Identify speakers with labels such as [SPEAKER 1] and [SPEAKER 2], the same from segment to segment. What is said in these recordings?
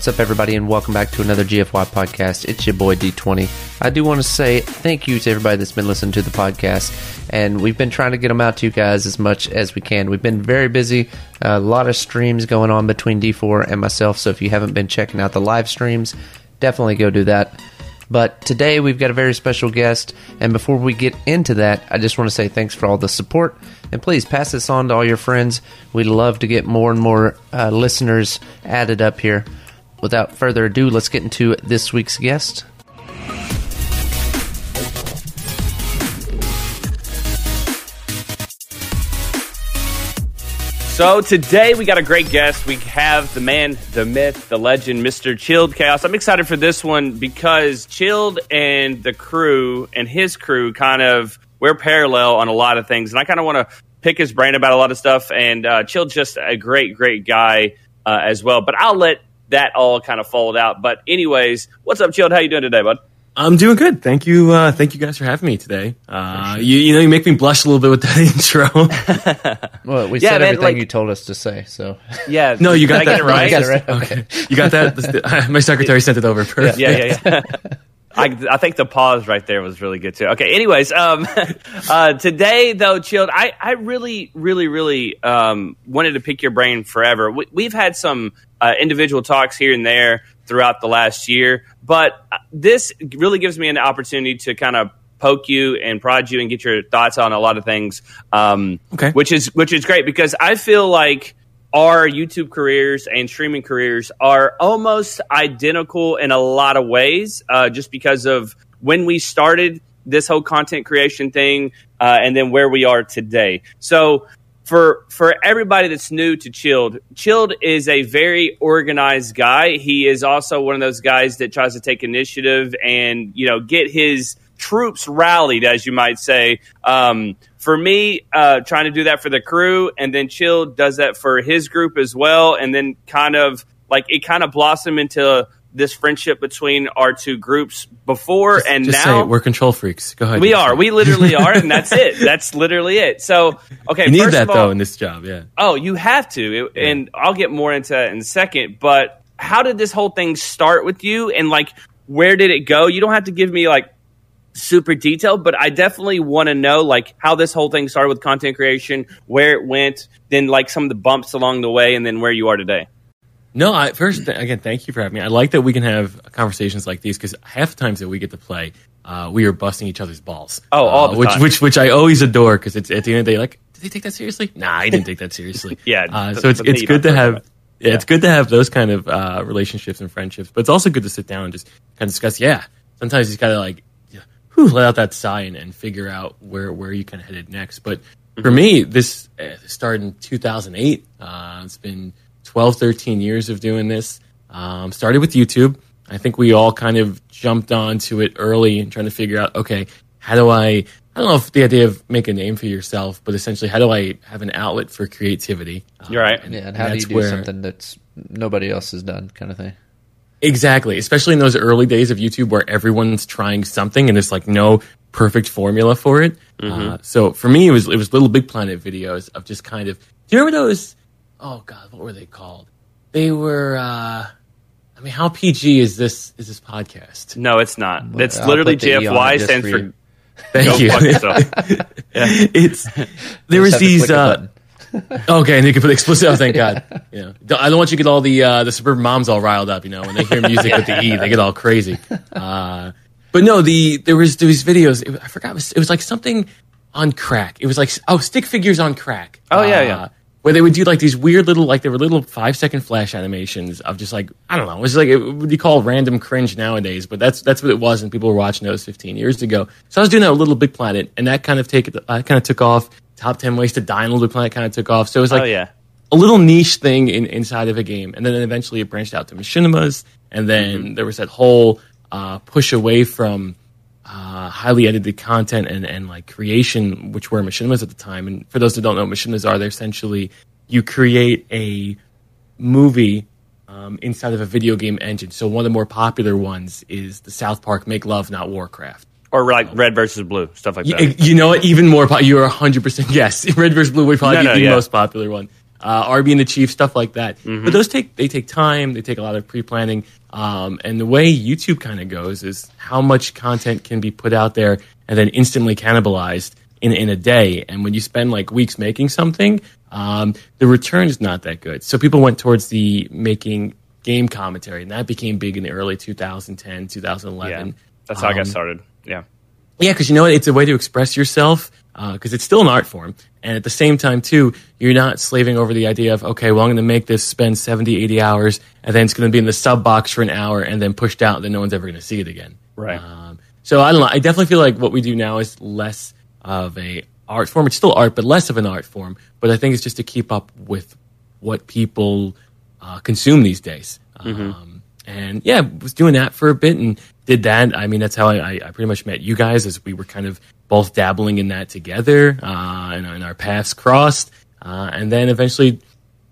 [SPEAKER 1] What's up, everybody, and welcome back to another GFY podcast. It's your boy D20. I do want to say thank you to everybody that's been listening to the podcast, and we've been trying to get them out to you guys as much as we can. We've been very busy, a lot of streams going on between D4 and myself, so if you haven't been checking out the live streams, definitely go do that. But today we've got a very special guest, and before we get into that, I just want to say thanks for all the support, and please pass this on to all your friends. We'd love to get more and more uh, listeners added up here without further ado, let's get into this week's guest.
[SPEAKER 2] So today we got a great guest. We have the man, the myth, the legend, Mr. Chilled Chaos. I'm excited for this one because Chilled and the crew and his crew kind of we're parallel on a lot of things, and I kind of want to pick his brain about a lot of stuff. And uh, Chilled just a great, great guy uh, as well. But I'll let that all kind of fold out. But anyways, what's up, Chilled? How you doing today, bud?
[SPEAKER 3] I'm doing good. Thank you. Uh, thank you guys for having me today. Uh, you, you know, you make me blush a little bit with that intro.
[SPEAKER 1] Well, we
[SPEAKER 2] Yeah,
[SPEAKER 1] said
[SPEAKER 2] man,
[SPEAKER 1] everything
[SPEAKER 2] like-
[SPEAKER 1] you told us to say, so
[SPEAKER 2] Yeah.
[SPEAKER 3] no, you got
[SPEAKER 2] Did I
[SPEAKER 3] that
[SPEAKER 2] get it right.
[SPEAKER 1] You got it right.
[SPEAKER 3] Okay, you got that. My secretary sent it over. Perfect.
[SPEAKER 2] Yeah, yeah, yeah. I, I think the pause right there was really good too. Okay, anyways, um, uh, today though, chilled. I, I really, really, really um, wanted to pick your brain forever. We, we've had some uh, individual talks here and there throughout the last year, but uh, this really gives me an opportunity to kind of poke you and prod you and get your thoughts on a lot of things. Um,
[SPEAKER 3] Okay.
[SPEAKER 2] which is which is great because I feel like our YouTube careers and streaming careers are almost identical in a lot of ways, uh, just because of when we started this whole content creation thing, uh, and then where we are today. So. For, for everybody that's new to Chilled, Chilled is a very organized guy. He is also one of those guys that tries to take initiative and you know get his troops rallied, as you might say. Um, for me, uh, trying to do that for the crew, and then Chill does that for his group as well, and then kind of like it kind of blossomed into this friendship between our two groups before and
[SPEAKER 3] Just say
[SPEAKER 2] now.
[SPEAKER 3] We're control freaks. Go ahead.
[SPEAKER 2] we are.
[SPEAKER 3] say
[SPEAKER 2] We literally are, and that's it. That's literally it. So, okay,
[SPEAKER 3] You need
[SPEAKER 2] first
[SPEAKER 3] that
[SPEAKER 2] all,
[SPEAKER 3] though in this job. Yeah.
[SPEAKER 2] Oh, you have to, It- and I'll get more into that in a second. But how did this whole thing start with you, and like where did it go? You don't have to give me like super detailed, but I definitely want to know like how this whole thing started with content creation, where it went, then like some of the bumps along the way, and then where you are today.
[SPEAKER 3] No, I, first th- again, thank you for having me. I like that we can have conversations like these because half the times that we get to play, uh, we are busting each other's balls.
[SPEAKER 2] Oh, all
[SPEAKER 3] Uh,
[SPEAKER 2] the
[SPEAKER 3] which
[SPEAKER 2] time.
[SPEAKER 3] which which I always adore because it's at the end of the day, like, did they take that seriously? Nah, I didn't take that seriously.
[SPEAKER 2] Yeah,
[SPEAKER 3] Uh, so it's it's good to have. Yeah, it's good to have those kind of uh, relationships and friendships, but it's also good to sit down and just kind of discuss. Yeah, sometimes you just gotta like, whew, let out that sigh and, and figure out where where you kind of headed next. But for me, this uh, started in 2008. Uh, it's been 12, 13 years of doing this. Um, started with YouTube. I think we all kind of jumped onto it early and trying to figure out, okay, how do I, I don't know if the idea of make a name for yourself, but essentially, how do I have an outlet for creativity?
[SPEAKER 2] You're right.
[SPEAKER 1] yeah, and how do you do
[SPEAKER 3] where-
[SPEAKER 1] something that's nobody else has done, kind of thing.
[SPEAKER 3] Exactly, especially in those early days of YouTube where everyone's trying something and there's like no perfect formula for it. Uh, so for me, it was it was Little Big Planet videos of just kind of. Do you remember those? Oh God, what were they called? They were. uh I mean, how PG is this? Is this podcast?
[SPEAKER 2] No, it's not. It's
[SPEAKER 1] I'll
[SPEAKER 2] literally
[SPEAKER 1] put the E on it
[SPEAKER 2] GFY
[SPEAKER 1] just
[SPEAKER 2] stands
[SPEAKER 1] for
[SPEAKER 2] for
[SPEAKER 1] you.
[SPEAKER 3] Thank you.
[SPEAKER 2] fuck yourself.
[SPEAKER 3] it's there was these. Uh, okay, and you can put explicit. Oh, thank God. Yeah, I don't want you to get all the uh, the suburban moms all riled up. You know, when they hear music with the E, they get all crazy. Uh, but no, the there was these videos. It, I forgot. It was, it was like something on crack. It was like oh, stick figures on crack.
[SPEAKER 2] Oh, yeah,
[SPEAKER 3] Uh,
[SPEAKER 2] yeah.
[SPEAKER 3] Where they would do like these weird little, like they were little five second flash animations of just like I don't know. It was like it would you call random cringe nowadays, but that's that's what it was, and people were watching those 15 years ago. So I was doing that with Little Big Planet, and that kind of take uh, kind of took off. Top 10 ways to die in Little Big Planet kind of took off. So it was like
[SPEAKER 2] oh yeah.
[SPEAKER 3] a little niche thing in, inside of a game, and then eventually it branched out to machinimas, and then
[SPEAKER 2] Mm-hmm.
[SPEAKER 3] there was that whole uh, push away from uh, highly edited content and, and like creation, which were machinimas at the time. And for those that don't know, what machinimas are they're essentially you create a movie um, inside of a video game engine. So one of the more popular ones is the South Park Make Love Not Warcraft.
[SPEAKER 2] Or like red versus blue, stuff like that.
[SPEAKER 3] you know what? Even more. Po- you're hundred percent yes. Red versus Blue would probably
[SPEAKER 2] No,
[SPEAKER 3] be
[SPEAKER 2] no,
[SPEAKER 3] the
[SPEAKER 2] yeah.
[SPEAKER 3] most popular one. uh, Arby 'n' the Chief, stuff like that. But those take they take time. They take a lot of pre planning. Um, and the way YouTube kind of goes is how much content can be put out there and then instantly cannibalized in in a day. And when you spend like weeks making something, um, the return is not that good. So people went towards the making game commentary, and that became big in the early 2010, 2011.
[SPEAKER 2] Yeah, that's how I got
[SPEAKER 3] Um,
[SPEAKER 2] started. Yeah.
[SPEAKER 3] yeah, because you know what? It's a way to express yourself because it's still an art form. And at the same time, too, you're not slaving over the idea of, okay, well, I'm going to make this spend 70, 80 hours, and then it's going to be in the sub box for an hour and then pushed out, and then no one's ever going to see it again.
[SPEAKER 2] Right.
[SPEAKER 3] Um, so I don't know. I definitely feel like what we do now is less of a art form. It's still art, but less of an art form. But I think it's just to keep up with what people uh, consume these days. Um, and yeah, was doing that for a bit and did that. I mean, that's how I, I pretty much met you guys as we were kind of both dabbling in that together, uh, and, and our paths crossed. Uh, and then eventually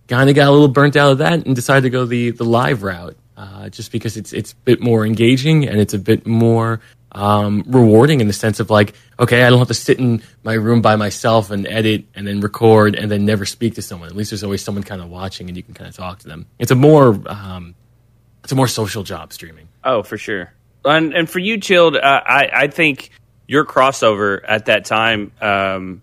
[SPEAKER 3] kind of got a little burnt out of that and decided to go the, the live route, uh, just because it's, it's a bit more engaging and it's a bit more, um, rewarding in the sense of like, okay, I don't have to sit in my room by myself and edit and then record and then never speak to someone. At least there's always someone kind of watching and you can kind of talk to them. It's a more, um, it's a more social job streaming.
[SPEAKER 2] Oh, for sure. And and for you, Chilled, uh, I I think your crossover at that time, um,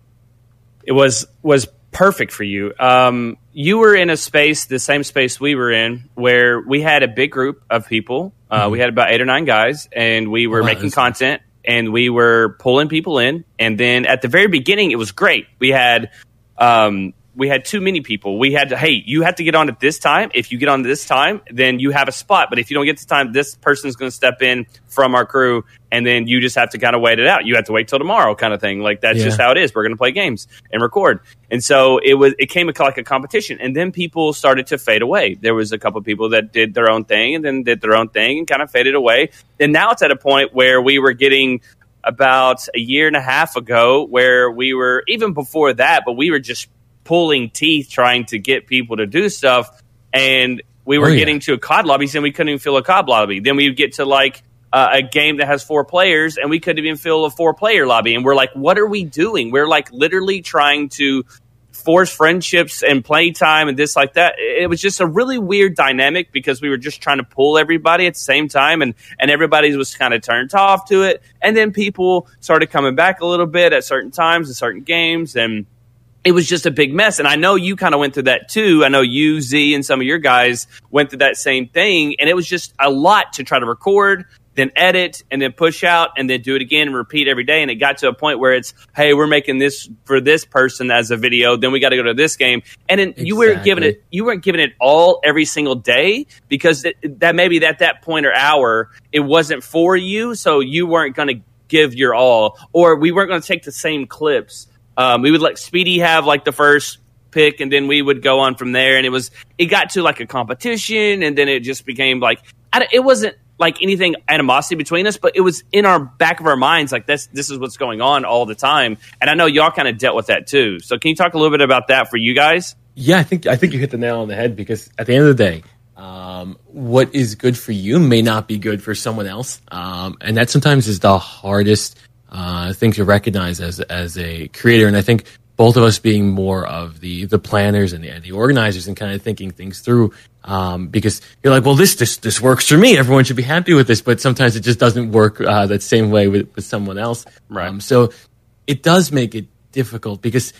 [SPEAKER 2] it was was perfect for you. Um, you were in a space, the same space we were in, where we had a big group of people. Uh, We had about eight or nine guys, and we were making content, and we were pulling people in. And then at the very beginning, it was great. We had um, we had too many people. We had to, hey, you have to get on at this time. If you get on this time, then you have a spot. But if you don't get to time, this person's going to step in from our crew, and then you just have to kind of wait it out. You have to wait till tomorrow, kind of thing. Like that's
[SPEAKER 3] Yeah.
[SPEAKER 2] just how it is. We're going to play games and record, and so it was. It came like a competition, and then people started to fade away. There was a couple people that did their own thing, and then did their own thing, and kind of faded away. And now it's at a point where we were getting about a year and a half ago where we were even before that, but we were just pulling teeth trying to get people to do stuff, and we were
[SPEAKER 3] Oh, yeah.
[SPEAKER 2] getting to a COD lobbies and we couldn't even fill a COD lobby. Then we would get to like uh, a game that has four players and we couldn't even fill a four player lobby, and we're like, what are we doing? We're like literally trying to force friendships and playtime and this like that. It was just a really weird dynamic because we were just trying to pull everybody at the same time and and everybody was kind of turned off to it. And then people started coming back a little bit at certain times and certain games and it was just a big mess. And I know you kind of went through that too. I know you, Z, and some of your guys went through that same thing. And it was just a lot to try to record, then edit, and then push out, and then do it again and repeat every day. And it got to a point where it's, hey, we're making this for this person as a video. Then we got to go to this game. And then you weren't giving it, you weren't giving it all every single day because it, that maybe at that point or hour, it wasn't for you. So you weren't going to give your all, or we weren't going to take the same clips. Um, we would let Speedy have like the first pick, and then we would go on from there. And it was it got to like a competition, and then it just became like I it wasn't like anything animosity between us, but it was in our back of our minds like this this is what's going on all the time. And I know y'all kind of dealt with that too. So can you talk a little bit about that for you guys?
[SPEAKER 3] Yeah, I think I think you hit the nail on the head because at the end of the day, um, what is good for you may not be good for someone else, um, and that sometimes is the hardest uh, thing to recognize as as a creator. And I think both of us being more of the the planners and the, and the organizers and kind of thinking things through, um, because you're like, well, this this this works for me. Everyone should be happy with this, but sometimes it just doesn't work uh, that same way with, with someone else.
[SPEAKER 2] Right.
[SPEAKER 3] Um, so it does make it difficult because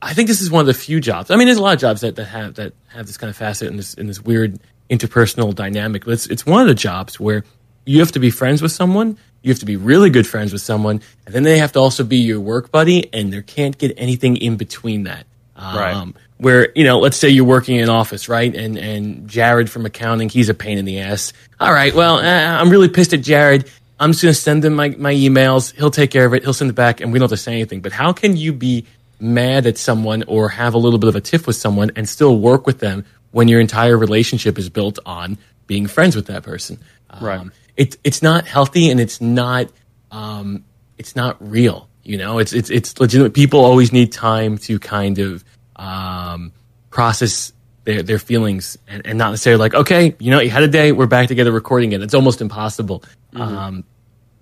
[SPEAKER 3] I think this is one of the few jobs. I mean, there's a lot of jobs that, that have that have this kind of facet and this in this weird interpersonal dynamic. But it's it's one of the jobs where you have to be friends with someone, you have to be really good friends with someone, and then they have to also be your work buddy, and there can't get anything in between that.
[SPEAKER 2] Right.
[SPEAKER 3] Um, where you know, let's say you're working in an office, right? And and Jared from accounting, he's a pain in the ass. All right, well, uh, I'm really pissed at Jared. I'm just going to send him my, my emails. He'll take care of it. He'll send it back, and we don't have to say anything. But how can you be mad at someone or have a little bit of a tiff with someone and still work with them when your entire relationship is built on being friends with that person?
[SPEAKER 2] Right.
[SPEAKER 3] Um, it, it's not healthy and it's not um, it's not real. You know, it's it's it's legitimate. People always need time to kind of um, process their their feelings and, and not necessarily like, okay, you know, you had a day, we're back together recording it. It's almost impossible. Um,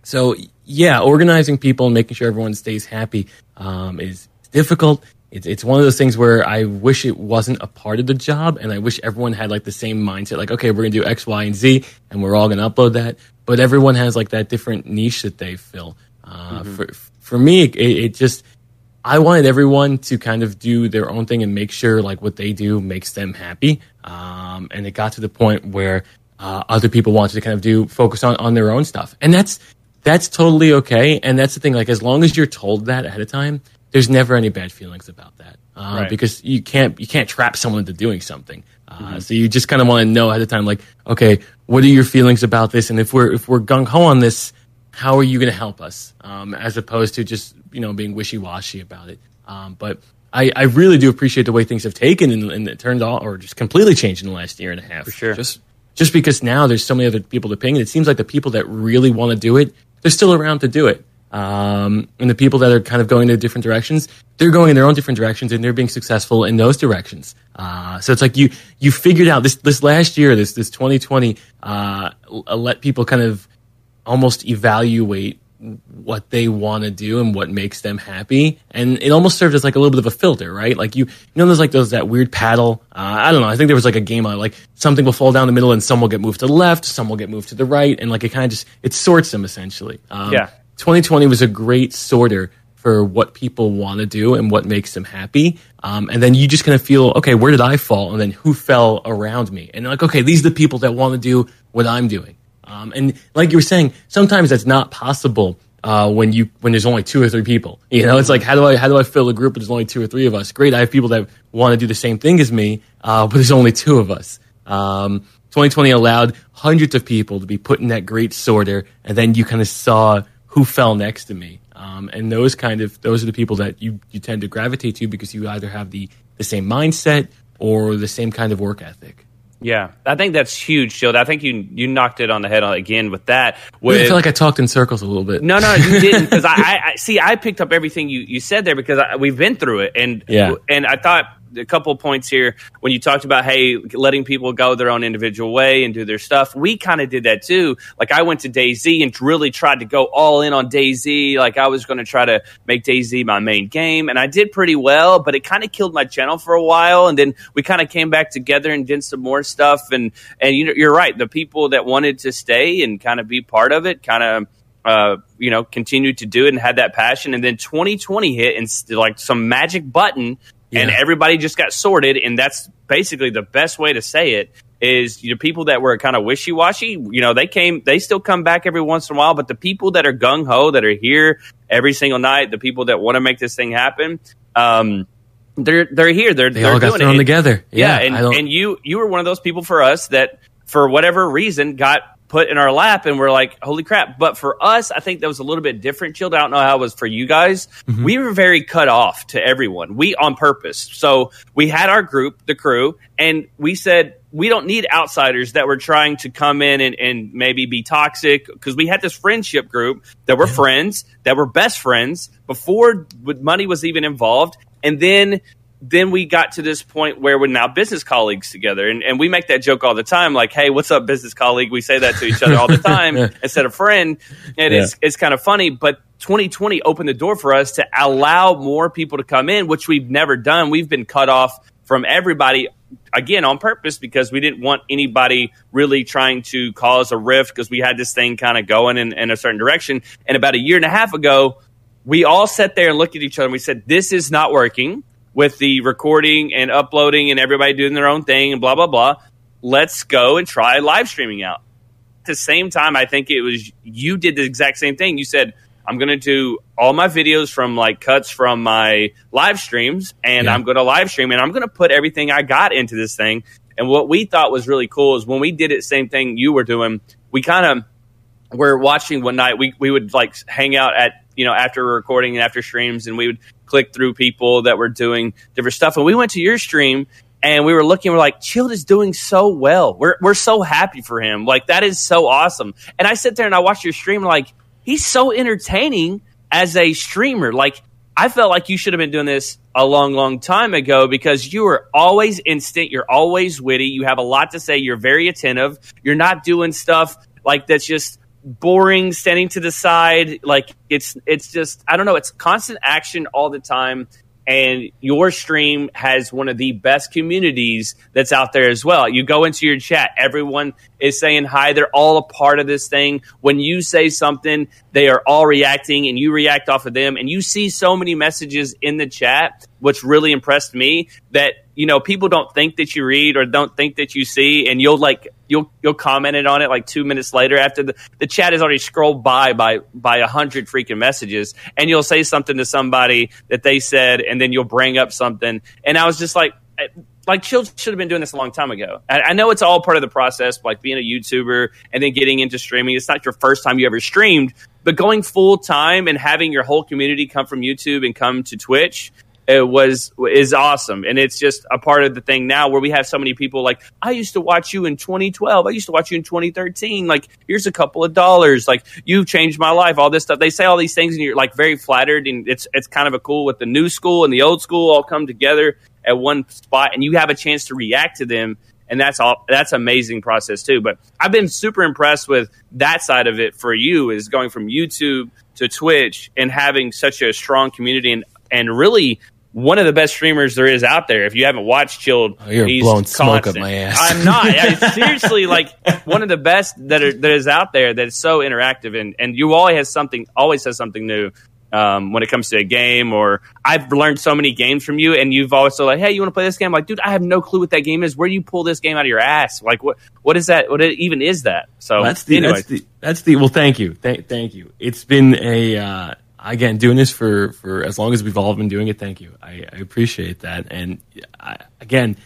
[SPEAKER 3] so yeah, organizing people and making sure everyone stays happy um, is difficult. It's it's one of those things where I wish it wasn't a part of the job, and I wish everyone had like the same mindset, like okay, we're gonna do X, Y, and Z, and we're all gonna upload that. But everyone has like that different niche that they fill. Uh, mm-hmm. For for me, it, it just I wanted everyone to kind of do their own thing and make sure like what they do makes them happy. Um, and it got to the point where uh, other people wanted to kind of do focus on on their own stuff, and that's that's totally okay. And that's the thing, like as long as you're told that ahead of time, there's never any bad feelings about that uh, right. because you can't you can't trap someone into doing something. Uh, mm-hmm. So you just kind of want to know ahead of time, like, okay, what are your feelings about this? And if we're if we're gung ho on this, how are you going to help us? Um, as opposed to just you know being wishy washy about it. Um, but I, I really do appreciate the way things have taken and, and it turned out or just completely changed in the last year and a half.
[SPEAKER 2] For sure.
[SPEAKER 3] Just just because now there's so many other people to ping, and it seems like the people that really want to do it, they're still around to do it. Um, and the people that are kind of going in different directions, they're going in their own different directions and they're being successful in those directions. Uh, so it's like you, you figured out this, this last year, this, this 2020, uh, let people kind of almost evaluate what they want to do and what makes them happy. And it almost served as like a little bit of a filter, right? Like you, you know, there's like those, that weird paddle. Uh, I don't know. I think there was like a game on like something will fall down the middle and some will get moved to the left, some will get moved to the right. And like it kind of just, it sorts them essentially.
[SPEAKER 2] Um, yeah.
[SPEAKER 3] 2020 was a great sorter for what people want to do and what makes them happy. Um, and then you just kind of feel, okay, where did I fall? And then who fell around me? And like, okay, these are the people that want to do what I'm doing. Um, and like you were saying, sometimes that's not possible uh, when you when there's only two or three people. You know, it's like how do I how do I fill a group? But there's only two or three of us. Great, I have people that want to do the same thing as me, uh, but there's only two of us. Um, 2020 allowed hundreds of people to be put in that great sorter, and then you kind of saw who fell next to me. Um, and those kind of those are the people that you you tend to gravitate to because you either have the the same mindset or the same kind of work ethic.
[SPEAKER 2] Yeah, I think that's huge, Chilled. I think you you knocked it on the head again with that. With,
[SPEAKER 3] I feel like I talked in circles a little bit.
[SPEAKER 2] No, no, you didn't. Because I, I, see, I picked up everything you, you said there because I, we've been through it, and
[SPEAKER 3] yeah.
[SPEAKER 2] and I thought a couple points here. When you talked about hey letting people go their own individual way and do their stuff we kind of did that too. Like i went to DayZ and really tried to go all in on DayZ like i was going to try to make DayZ my main game and i did pretty well but it kind of killed my channel for a while and then we kind of came back together and did some more stuff. And and you know you're right the people that wanted to stay and kind of be part of it kind of uh, you know, continued to do it and had that passion. And then 2020 hit and like some magic button yeah. and everybody just got sorted. And that's basically the best way to say it is you know, people that were kind of wishy washy, you know, they came, they still come back every once in a while, but the people that are gung ho, that are here every single night, the people that want to make this thing happen, um, they're they're here. They're
[SPEAKER 3] they
[SPEAKER 2] they're
[SPEAKER 3] all got
[SPEAKER 2] doing thrown
[SPEAKER 3] it. together.
[SPEAKER 2] Yeah, yeah and, and you you were one of those people for us that for whatever reason got put in our lap and we're like, holy crap. But for us, I think that was a little bit different, Chilled. I don't know how it was for you guys. Mm-hmm. We were very cut off to everyone. We on purpose. So we had our group, the crew, and we said, we don't need outsiders that were trying to come in and, and maybe be toxic because we had this friendship group that were yeah. friends, that were best friends before money was even involved. And then then we got to this point where we're now business colleagues together. And, and we make that joke all the time, like, hey, what's up, business colleague? We say that to each other all the time instead of friend. And yeah. it's, it's kind of funny. But 2020 opened the door for us to allow more people to come in, which we've never done. We've been cut off from everybody again on purpose because we didn't want anybody really trying to cause a rift because we had this thing kind of going in, in a certain direction. And about a year and a half ago, we all sat there and looked at each other and we said, this is not working with the recording and uploading and everybody doing their own thing and blah blah blah. Let's go and try live streaming out. At the same time, I think it was you did the exact same thing. You said, I'm going to do all my videos from like cuts from my live streams and yeah. I'm going to live stream and I'm going to put everything I got into this thing. And what we thought was really cool is when we did it, same thing you were doing, we kind of were watching one night. We, we would like hang out at, you know, after recording and after streams and we would click through people that were doing different stuff. And we went to your stream and we were looking, we're like, Chilled is doing so well. We're, we're so happy for him. Like, that is so awesome. And I sit there and I watch your stream, like, he's so entertaining as a streamer. Like, I felt like you should have been doing this a long, long time ago because you are always instant. You're always witty. You have a lot to say. You're very attentive. You're not doing stuff like that's just boring standing to the side like it's it's just i don't know it's constant action all the time and your stream has one of the best communities that's out there as well. You go into your chat, everyone is saying hi. They're all a part of this thing. When you say something, they are all reacting and you react off of them. And you see so many messages in the chat, which really impressed me that, you know, people don't think that you read or don't think that you see. And you'll like, you'll, you'll comment on it like two minutes later after the, the chat has already scrolled by by, by a hundred freaking messages. And you'll say something to somebody that they said, and then you'll bring up something. And I was just like, like Chill should have been doing this a long time ago. I, know it's all part of the process, like being a YouTuber and then getting into streaming. It's not your first time you ever streamed, but going full time and having your whole community come from YouTube and come to Twitch it was is awesome. And it's just a part of the thing now where we have so many people like i used to watch you in 2012 i used to watch you in 2013 like here's a couple of dollars. Like you've changed my life. All this stuff. They say all these things and you're like very flattered and it's it's kind of a cool with the new school and the old school all come together at one spot and you have a chance to react to them. And that's all that's amazing process too. But i've been super impressed with that side of it for you is going from youtube to twitch and having such a strong community and and really one of the best streamers there is out there. If you haven't watched Chilled,
[SPEAKER 3] oh, you're
[SPEAKER 2] he's
[SPEAKER 3] blowing
[SPEAKER 2] constant.
[SPEAKER 3] smoke up my ass.
[SPEAKER 2] I'm not. I, seriously, like one of the best that are, that is out there. That is so interactive, and and you always has something, always has something new. Um, when it comes to a game, or I've learned so many games from you, and you've also like, hey, you want to play this game? I'm like, dude, I have no clue what that game is. Where do you pull this game out of your ass? Like, what what is that? What even is that? So
[SPEAKER 3] well, that's the anyway. that's the that's the well. Thank you, Th- thank you. It's been a uh, again doing this for for as long as we've all been doing it thank you. I, I appreciate that. And I, again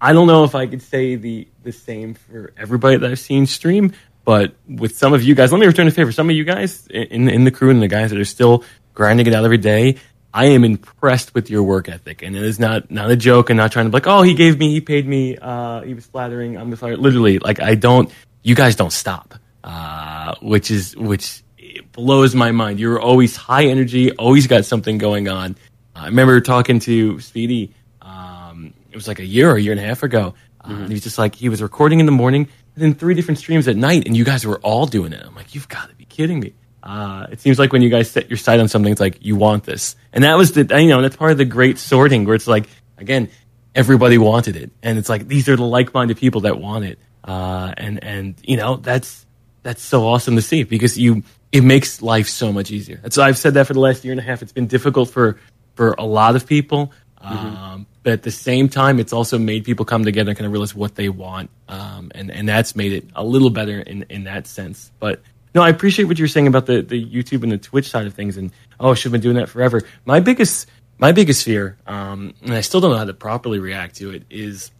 [SPEAKER 3] i don't know if i could say the the same for everybody that i've seen stream but with some of you guys let me return a favor. Some of you guys in in the crew and the guys that are still grinding it out every day i am impressed with your work ethic. And it is not not a joke and not trying to be like oh he gave me he paid me uh he was flattering i'm flattering. literally like i don't you guys don't stop uh which is which it blows my mind. You're always high energy, always got something going on. I remember talking to Speedy. Um, it was like a year or a year and a half ago. Uh, mm-hmm. he was just like he was recording in the morning and then three different streams at night, and you guys were all doing it. I'm like, you've got to be kidding me. Uh, it seems like when you guys set your sight on something, it's like you want this, and that was the you know that's part of the great sorting where it's like again everybody wanted it, and it's like these are the like-minded people that want it, uh, and and you know that's that's so awesome to see because you it makes life so much easier. And so I've said that for the last year and a half. It's been difficult for for a lot of people, mm-hmm. um, but at the same time, it's also made people come together and kind of realize what they want, um, and and that's made it a little better in in that sense. But no, I appreciate what you're saying about the the YouTube and the Twitch side of things, and oh, I should have been doing that forever. My biggest my biggest fear, um, and I still don't know how to properly react to it, is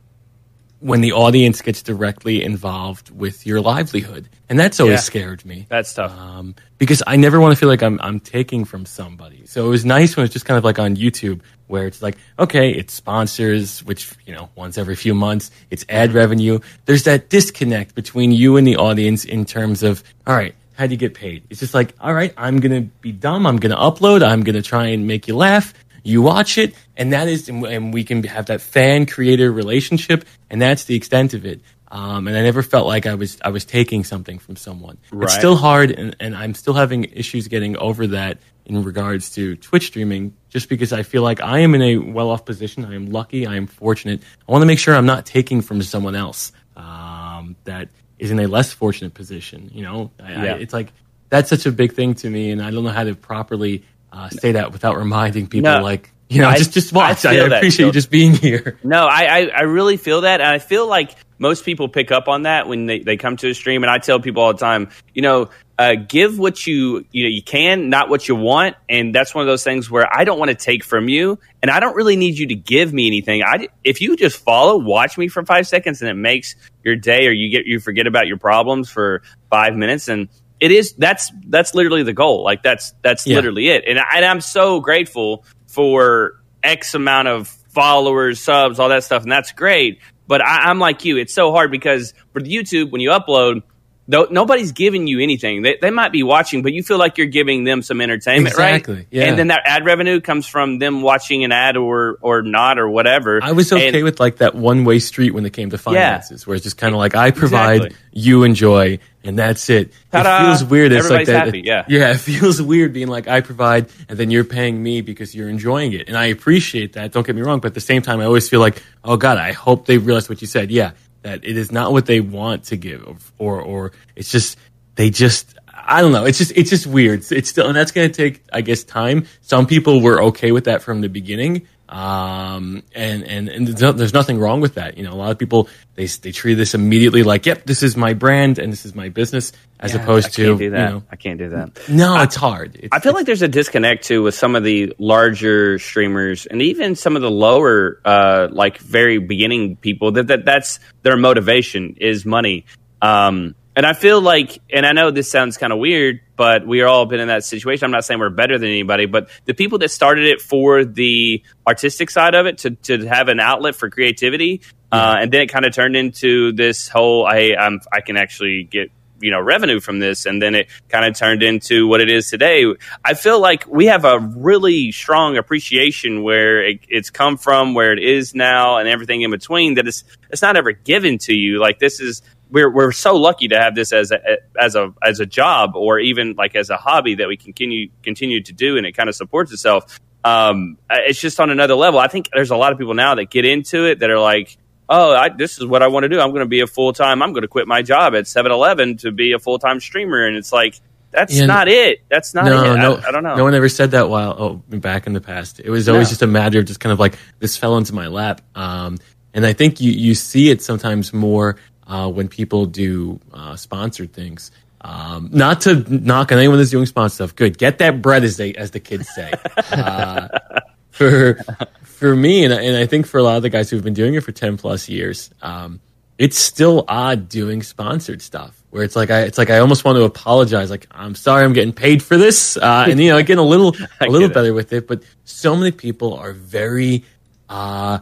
[SPEAKER 3] when the audience gets directly involved with your livelihood, and that's always yeah, scared me.
[SPEAKER 2] That's tough
[SPEAKER 3] um, because I never want to feel like I'm I'm taking from somebody. So it was nice when it's just kind of like on YouTube where it's like, okay, it's sponsors, which you know once every few months, it's ad revenue. There's that disconnect between you and the audience in terms of, all right, how do you get paid? It's just like, all right, I'm gonna be dumb. I'm gonna upload. I'm gonna try and make you laugh you watch it, and that is, and we can have that fan creator relationship, and that's the extent of it. Um, and I never felt like I was I was taking something from someone. Right. It's still hard, and, and I'm still having issues getting over that in regards to Twitch streaming, just because I feel like I am in a well off position. I am lucky. I am fortunate. I want to make sure I'm not taking from someone else um, that is in a less fortunate position. You know, I, yeah. I, it's like that's such a big thing to me, and I don't know how to properly uh, say that without reminding people no, like you know I, just just watch. I, I appreciate you just being here.
[SPEAKER 2] No I, I, I really feel that and i feel like most people pick up on that when they, they come to a stream and i tell people all the time you know uh, give what you you know you can not what you want and that's one of those things where i don't want to take from you and i don't really need you to give me anything. I if you just follow watch me for five seconds and it makes your day or you get you forget about your problems for five minutes and it is that's that's literally the goal. Like that's that's yeah. literally it. And, I, and I'm so grateful for X amount of followers, subs, all that stuff, and that's great. But I, I'm like you. It's so hard because for the YouTube when you upload, though nobody's giving you anything. They, they might be watching, but you feel like you're giving them some entertainment,
[SPEAKER 3] Exactly,
[SPEAKER 2] right?
[SPEAKER 3] yeah.
[SPEAKER 2] And then that ad revenue comes from them watching an ad or or not or whatever.
[SPEAKER 3] I was okay
[SPEAKER 2] And-
[SPEAKER 3] with like that one way street when it came to finances, where it's just kind of like I provide,
[SPEAKER 2] Exactly.
[SPEAKER 3] you enjoy, and that's it.
[SPEAKER 2] Ta-da.
[SPEAKER 3] It feels weird. It's like that.
[SPEAKER 2] happy, yeah.
[SPEAKER 3] yeah. It feels weird being like I provide, and then you're paying me because you're enjoying it, and I appreciate that. Don't get me wrong, but at the same time, I always feel like, oh God, I hope they realize what you said. Yeah, that it is not what they want to give, or or it's just they just. I don't know. It's just it's just weird. It's, it's still, and that's going to take, I guess, time. Some people were okay with that from the beginning, um, and and and there's, no, there's nothing wrong with that. You know, a lot of people they they treat this immediately like, yep, this is my brand and this is my business, as opposed
[SPEAKER 2] I
[SPEAKER 3] to
[SPEAKER 2] can't do
[SPEAKER 3] you
[SPEAKER 2] that.
[SPEAKER 3] know,
[SPEAKER 2] I can't do that.
[SPEAKER 3] no, it's hard. It's,
[SPEAKER 2] I feel like there's a disconnect too with some of the larger streamers and even some of the lower, uh, like very beginning people. That, that that's their motivation is money. Um, and I feel like, and I know this sounds kind of weird, but we are all been in that situation. I'm not saying we're better than anybody, but the people that started it for the artistic side of it to to have an outlet for creativity, uh, and then it kind of turned into this whole, hey, I'm I can actually get you know revenue from this and then it kind of turned into what it is today. I feel like we have a really strong appreciation where it, it's come from where it is now and everything in between that it's it's not ever given to you. Like this is we're we're so lucky to have this as a as a as a job or even like as a hobby that we continue continue to do and it kind of supports itself um it's just on another level i think there's a lot of people now that get into it that are like oh, I, this is what I want to do. I'm going to be a full time. I'm going to quit my job at 7-Eleven to be a full time streamer. And it's like that's
[SPEAKER 3] Yeah,
[SPEAKER 2] not it. That's not
[SPEAKER 3] no,
[SPEAKER 2] it.
[SPEAKER 3] no,
[SPEAKER 2] I, I don't know.
[SPEAKER 3] No one ever said that while oh, back in the past. It was always
[SPEAKER 2] No.
[SPEAKER 3] just a matter of just kind of like this fell into my lap. Um, and I think you you see it sometimes more uh, when people do uh, sponsored things. Um, not to knock on anyone that's doing sponsored stuff. Good, get that bread, as they as the kids say. Uh, for for me, and I- and I think for a lot of the guys who've been doing it for ten plus years, um, it's still odd doing sponsored stuff where it's like I it's like I almost want to apologize. Like I'm sorry, I'm getting paid for this, uh, and you know, getting a little a little better with it. But so many people are very uh,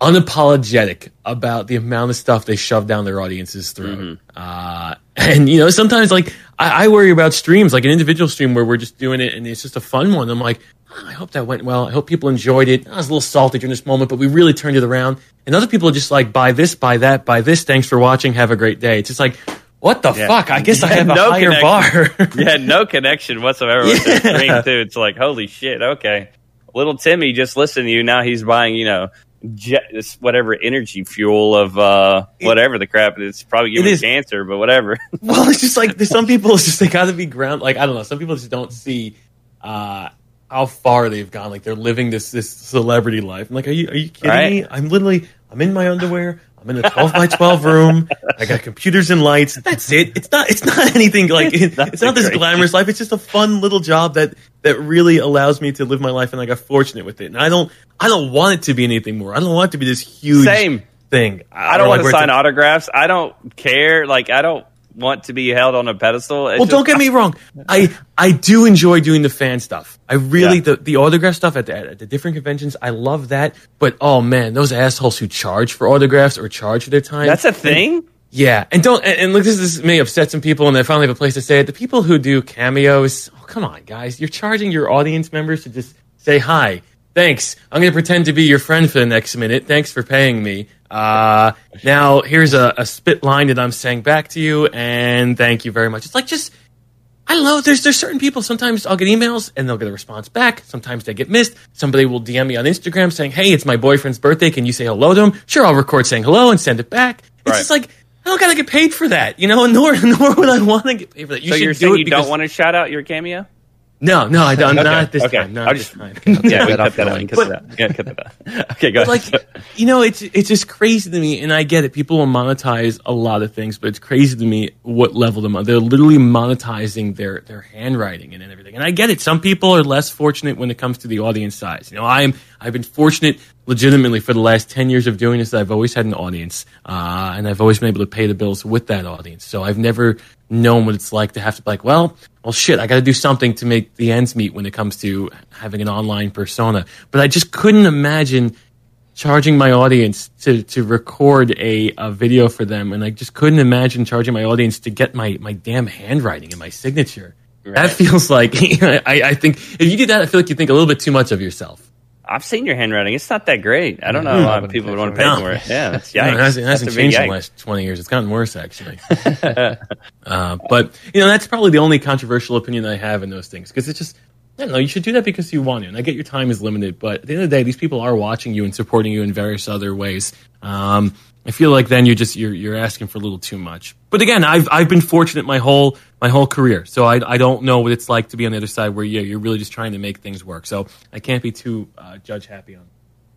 [SPEAKER 3] unapologetic about the amount of stuff they shove down their audience's throat.
[SPEAKER 2] Mm-hmm.
[SPEAKER 3] Uh, and you know, sometimes like I, I worry about streams, like an individual stream where we're just doing it and it's just a fun one. I'm like, "Oh, I hope that went well. I hope people enjoyed it. I was a little salty during this moment, but we really turned it around. And other people are just like, buy this, buy that, buy this. Thanks for watching. Have a great day. It's just like, what the
[SPEAKER 2] Yeah.
[SPEAKER 3] fuck? I guess I
[SPEAKER 2] Yeah,
[SPEAKER 3] have a
[SPEAKER 2] no
[SPEAKER 3] higher
[SPEAKER 2] connection.
[SPEAKER 3] bar.
[SPEAKER 2] had no connection whatsoever with the screen too. It's like holy shit. Okay, little Timmy just listened to you. Now he's buying you know. Jet, this whatever energy fuel of uh whatever the crap it's probably giving
[SPEAKER 3] It is.
[SPEAKER 2] cancer but whatever
[SPEAKER 3] well, it's just like some people. It's just they got to be ground. Like I don't know. Some people just don't see uh, how far they've gone. Like they're living this this celebrity life. I'm like, are you are you kidding
[SPEAKER 2] Right.
[SPEAKER 3] me? I'm literally I'm in my underwear. I'm in a 12 by 12 room. I got computers and lights. That's it. It's not. It's not anything like. It, it's not this glamorous life. It's just a fun little job that that really allows me to live my life, and I got fortunate with it. And I don't. I don't want it to be anything more. I don't want it to be this huge
[SPEAKER 2] Same.
[SPEAKER 3] thing.
[SPEAKER 2] I don't
[SPEAKER 3] Or
[SPEAKER 2] want
[SPEAKER 3] like
[SPEAKER 2] to sign autographs. I don't care. Like I don't want to be held on a pedestal. It's
[SPEAKER 3] Well,
[SPEAKER 2] just-
[SPEAKER 3] don't get me wrong. I I do enjoy doing the fan stuff. I really
[SPEAKER 2] Yeah.
[SPEAKER 3] the the autograph stuff at the, at the different conventions. I love that. But oh man, those assholes who charge for autographs or charge for their time.
[SPEAKER 2] That's a thing.
[SPEAKER 3] yeah. And don't and, and look, this this may upset some people, and they finally have a place to say it. The people who do cameos. Oh, come on, guys! You're charging your audience members to just say hi. Thanks. I'm going to pretend to be your friend for the next minute. Thanks for paying me. Uh, now here's a, a spit line that I'm saying back to you, and thank you very much. It's like just I don't know. There's there's certain people. Sometimes I'll get emails and they'll get a response back. Sometimes they get missed. Somebody will DM me on Instagram saying, "Hey, it's my boyfriend's birthday. Can you say hello to him?" Sure, I'll record saying hello and send it back. It's
[SPEAKER 2] Right.
[SPEAKER 3] just like I don't gotta get paid for that, you know. Nor nor would I want to get paid for that. You
[SPEAKER 2] so you're
[SPEAKER 3] do
[SPEAKER 2] saying
[SPEAKER 3] it
[SPEAKER 2] you
[SPEAKER 3] because-
[SPEAKER 2] don't want to shout out your cameo?
[SPEAKER 3] No, no, I don't.
[SPEAKER 2] Okay,
[SPEAKER 3] Not at this
[SPEAKER 2] okay.
[SPEAKER 3] time. Not
[SPEAKER 2] I'll
[SPEAKER 3] at this
[SPEAKER 2] just-
[SPEAKER 3] time.
[SPEAKER 2] Yeah, we
[SPEAKER 1] that
[SPEAKER 2] cut
[SPEAKER 1] off
[SPEAKER 2] that
[SPEAKER 1] your
[SPEAKER 2] out.
[SPEAKER 1] line.
[SPEAKER 2] Cut that out. Yeah, cut that out. Okay, go ahead.
[SPEAKER 3] like you know it's it's just crazy to me and i get it people will monetize a lot of things but it's crazy to me what level them they're literally monetizing their their handwriting and everything and i get it some people are less fortunate when it comes to the audience size you know i'm i've been fortunate legitimately for the last 10 years of doing this i've always had an audience uh, and i've always been able to pay the bills with that audience so i've never known what it's like to have to be like well well shit i got to do something to make the ends meet when it comes to having an online persona but i just couldn't imagine charging my audience to to record a, a video for them, and I just couldn't imagine charging my audience to get my my damn handwriting and my signature. Right. That feels like I, I think if you do that, I feel like you think a little bit too much of yourself.
[SPEAKER 2] I've seen your handwriting. It's not that great. I don't know a lot of people would want to pay no. for it. Yeah, that's
[SPEAKER 3] No, it hasn't, it hasn't changed in the last 20 years. It's gotten worse, actually. uh, but, you know, that's probably the only controversial opinion I have in those things because it's just, I don't know, you should do that because you want to. And I get your time is limited, but at the end of the day, these people are watching you and supporting you in various other ways. Um, I feel like then you're just you're you're asking for a little too much. But again, I've I've been fortunate my whole my whole career, so I I don't know what it's like to be on the other side where yeah you're really just trying to make things work. So I can't be too uh, judge happy on.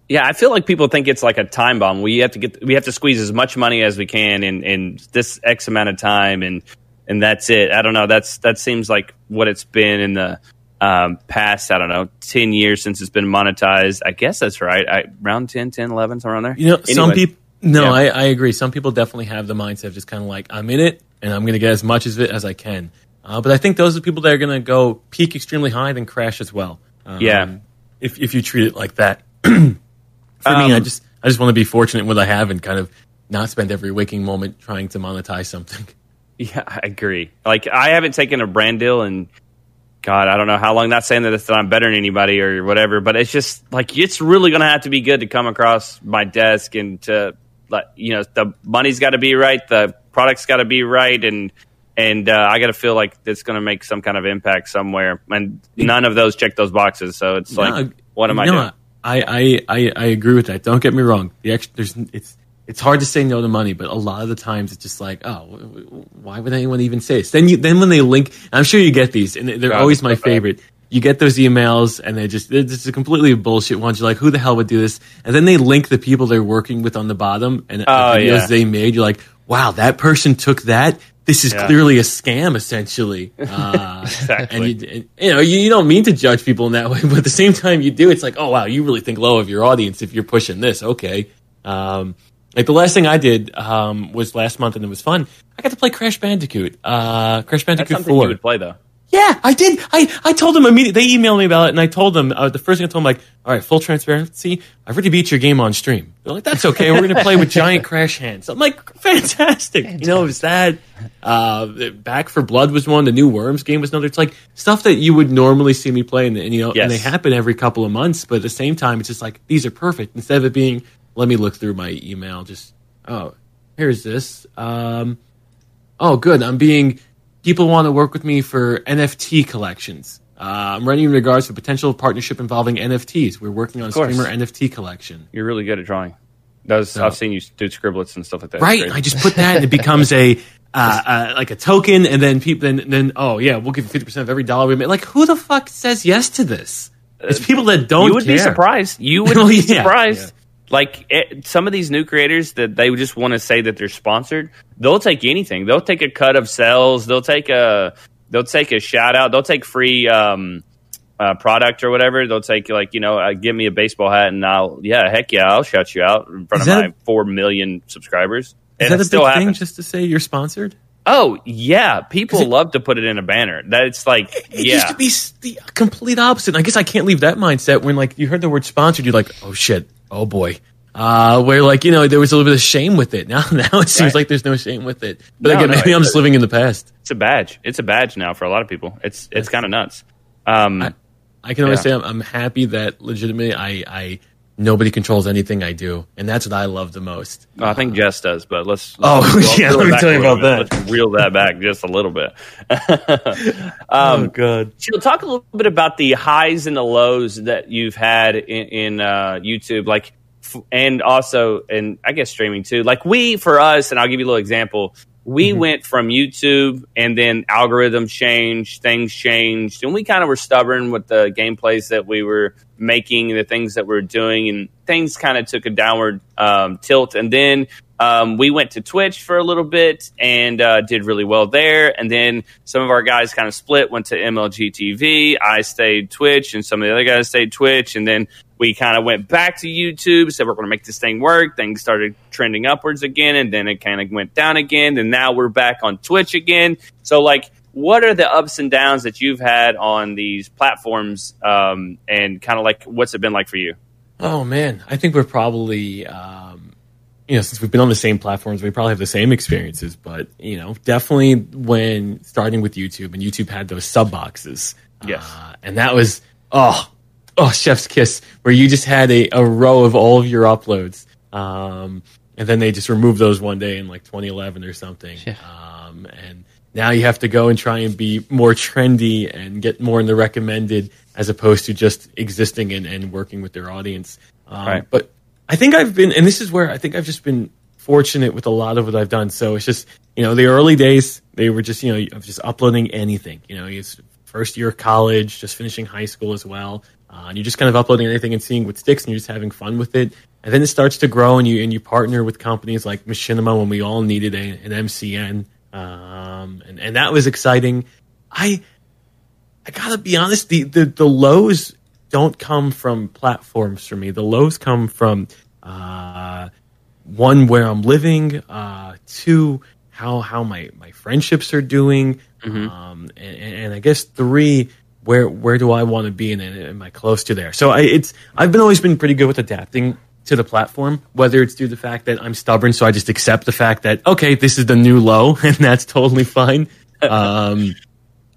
[SPEAKER 2] Yeah, I feel like people think it's like a time bomb. We have to get we have to squeeze as much money as we can in in this X amount of time, and and that's it. I don't know. That's that seems like what it's been in the um, past, I don't know, 10 years since it's been monetized. I guess that's right. I, around 10, 10, 11, somewhere around there.
[SPEAKER 3] You know, some people, no, yeah. I, I agree. Some people definitely have the mindset of just kind of like, I'm in it and I'm going to get as much of it as I can. Uh, but I think those are the people that are going to go peak extremely high, then crash as well.
[SPEAKER 2] Um, yeah.
[SPEAKER 3] If, if you treat it like that. For um, me, I um, just, I just want to be fortunate in what I have and kind of not spend every waking moment trying to monetize something.
[SPEAKER 2] Yeah, I agree. Like, I haven't taken a brand deal and God, I don't know how long. Not saying that, that I'm better than anybody or whatever, but it's just like it's really going to have to be good to come across my desk and to you know the money's got to be right, the product's got to be right, and and uh, I got to feel like it's going to make some kind of impact somewhere. And none of those check those boxes, so it's no, like, what am I doing?
[SPEAKER 3] I, I, I agree with that. Don't get me wrong. The extra, there's it's it's hard to say no to money, but a lot of the times it's just like, oh, why would anyone even say this? Then you, then when they link, I'm sure you get these, and they're God, always my favorite. You get those emails, and they just it's just a completely bullshit ones. You're like, who the hell would do this? And then they link the people they're working with on the bottom, and
[SPEAKER 2] oh,
[SPEAKER 3] the videos
[SPEAKER 2] yeah.
[SPEAKER 3] they made. You're like, wow, that person took that. This is yeah. clearly a scam, essentially. Uh,
[SPEAKER 2] exactly.
[SPEAKER 3] And you, and, you know, you, you don't mean to judge people in that way, but at the same time, you do. It's like, oh wow, you really think low of your audience if you're pushing this. Okay. Um, like the last thing I did um, was last month, and it was fun. I got to play Crash Bandicoot. Uh, Crash Bandicoot
[SPEAKER 2] That's something
[SPEAKER 3] Four.
[SPEAKER 2] You would play though.
[SPEAKER 3] Yeah, I did. I, I told them immediately. They emailed me about it, and I told them uh, the first thing I told them like, all right, full transparency. I've already beat your game on stream. They're like, that's okay. We're gonna play with giant crash hands. I'm like, fantastic. fantastic. You know, it was that. Uh, Back 4 Blood was one. The new Worms game was another. It's like stuff that you would normally see me play, and, and you know,
[SPEAKER 2] yes.
[SPEAKER 3] and they happen every couple of months. But at the same time, it's just like these are perfect. Instead of it being, let me look through my email, just oh, here's this. Um, oh, good. I'm being. People want to work with me for NFT collections. Uh, I'm writing in regards to potential partnership involving NFTs. We're working on a streamer NFT collection.
[SPEAKER 2] You're really good at drawing. Those so, I've seen you do scribblets and stuff like that.
[SPEAKER 3] Right. I just put that and it becomes a uh, uh, like a token, and then people then then oh yeah, we'll give you fifty percent of every dollar we make. Like who the fuck says yes to this? It's people that don't.
[SPEAKER 2] You would
[SPEAKER 3] care.
[SPEAKER 2] be surprised. You would be yeah, surprised. Yeah like it, some of these new creators that they just want to say that they're sponsored they'll take anything. They'll take a cut of sales. They'll take a they'll take a shout out. They'll take free um, uh, product or whatever. They'll take like you know uh, give me a baseball hat and i'll yeah heck yeah i'll shout you out in front is of my four million subscribers.
[SPEAKER 3] Is
[SPEAKER 2] and
[SPEAKER 3] that a still big thing just to say you're sponsored?
[SPEAKER 2] Oh yeah, people it, love to put it in a banner. That's like
[SPEAKER 3] it
[SPEAKER 2] yeah.
[SPEAKER 3] used to be the complete opposite. I guess I can't leave that mindset when like you heard the word sponsored, you're like, oh shit, oh boy. Uh, where like you know there was a little bit of shame with it. Now now it seems right. like there's no shame with it. But no, again, no, maybe I'm just living in the past.
[SPEAKER 2] It's a badge. It's a badge now for a lot of people. It's it's kind of nuts. Um,
[SPEAKER 3] I, I can only yeah. say I'm, I'm, happy that legitimately I I nobody controls anything I do, and that's what I love the most.
[SPEAKER 2] Well, I think Jess does, but let's.
[SPEAKER 3] let's oh yeah, let me tell you about that.
[SPEAKER 2] Let's reel that back just a little bit.
[SPEAKER 3] Oh, um, oh god.
[SPEAKER 2] She'll talk a little bit about the highs and the lows that you've had in, in uh, YouTube, like, and also, and I guess streaming too. Like we, for us, and I'll give you a little example. We mm-hmm. went from YouTube and then algorithms changed, things changed, and we kind of were stubborn with the gameplays that we were making and the things that we are doing, and things kind of took a downward um, tilt. And then um, we went to Twitch for a little bit and uh, did really well there. And then some of our guys kind of split, went to MLG TV. I stayed Twitch, and some of the other guys stayed Twitch. And then we kind of went back to YouTube, said we're going to make this thing work. Things started trending upwards again, and then it kind of went down again. And now we're back on Twitch again. So, like, what are the ups and downs that you've had on these platforms, um, and kind of like what's it been like for you?
[SPEAKER 3] Oh man, I think we're probably um, you know since we've been on the same platforms, we probably have the same experiences. But you know, definitely when starting with YouTube and YouTube had those sub boxes,
[SPEAKER 2] Yes.
[SPEAKER 3] uh, and that was oh oh chef's kiss where you just had a, a row of all of your uploads, um, and then they just removed those one day in like 2011 or something,
[SPEAKER 1] Yeah.
[SPEAKER 3] um, and now you have to go and try and be more trendy and get more in the recommended as opposed to just existing and, and working with their audience. Um,
[SPEAKER 2] Right.
[SPEAKER 3] But I think I've been, and this is where I think I've just been fortunate with a lot of what I've done. So it's just, you know, the early days, they were just, you know, just uploading anything. You know, it's first year of college, just finishing high school as well. Uh, and you're just kind of uploading anything and seeing what sticks and you're just having fun with it. And then it starts to grow and you, and you partner with companies like Machinima when we all needed a, an MCN. Um, and, and that was exciting. I, I gotta be honest, the, the, the lows don't come from platforms for me. The lows come from, uh, one where I'm living, uh, two how how my my friendships are doing, um, and, and I guess three where where do I want to be and am I close to there? So I it's I've been always been pretty good with adapting to the platform, whether it's due to the fact that I'm stubborn, so I just accept the fact that okay, this is the new low, and that's totally fine, um,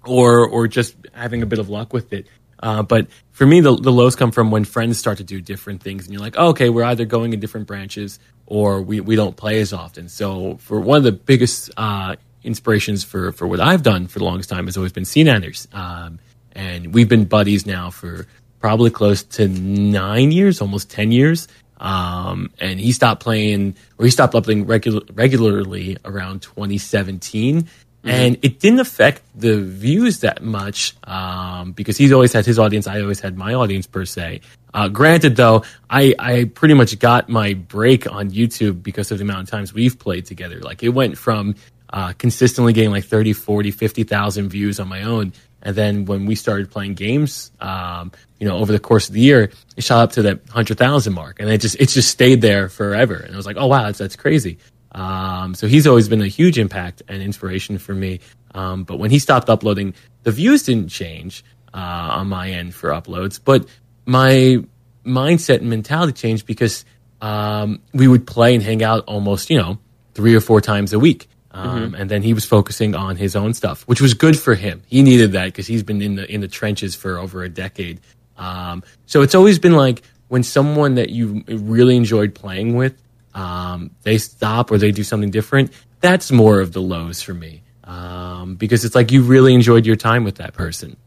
[SPEAKER 3] or or just having a bit of luck with it. Uh, but for me, the, the lows come from when friends start to do different things, and you're like, oh, okay, we're either going in different branches or we, we don't play as often. So, for one of the biggest uh, inspirations for, for what I've done for the longest time has always been Nanners. Um, and we've been buddies now for probably close to nine years, almost 10 years. Um, and he stopped playing, or he stopped uploading regular, regularly around 2017 and it didn't affect the views that much um, because he's always had his audience. I always had my audience per se. Uh, granted, though, I, I pretty much got my break on YouTube because of the amount of times we've played together. Like it went from uh, consistently getting like 30, 40, 50,000 views on my own. And then when we started playing games, um, you know, over the course of the year, it shot up to that hundred thousand mark, and it just it just stayed there forever. And I was like, oh wow, that's that's crazy. Um, so he's always been a huge impact and inspiration for me. Um, but when he stopped uploading, the views didn't change uh, on my end for uploads, but my mindset and mentality changed because um, we would play and hang out almost, you know, three or four times a week. Um, And then he was focusing on his own stuff, which was good for him. He needed that because he's been in the in the trenches for over a decade. Um, so it's always been like when someone that you really enjoyed playing with um, they stop or they do something different, that's more of the lows for me. Um, because it's like you really enjoyed your time with that person.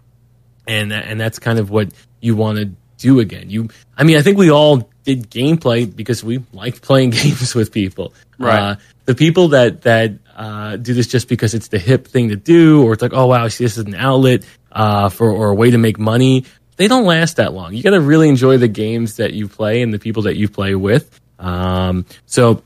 [SPEAKER 3] And, and that's kind of what you want to do again. You, I mean, I think we all did gameplay because we liked playing games with people.
[SPEAKER 2] Right.
[SPEAKER 3] Uh, the people that, that, uh, do this just because it's the hip thing to do, or it's like, oh wow, see, this is an outlet, uh, for, or a way to make money. They don't last that long. You got to really enjoy the games that you play and the people that you play with. Um, so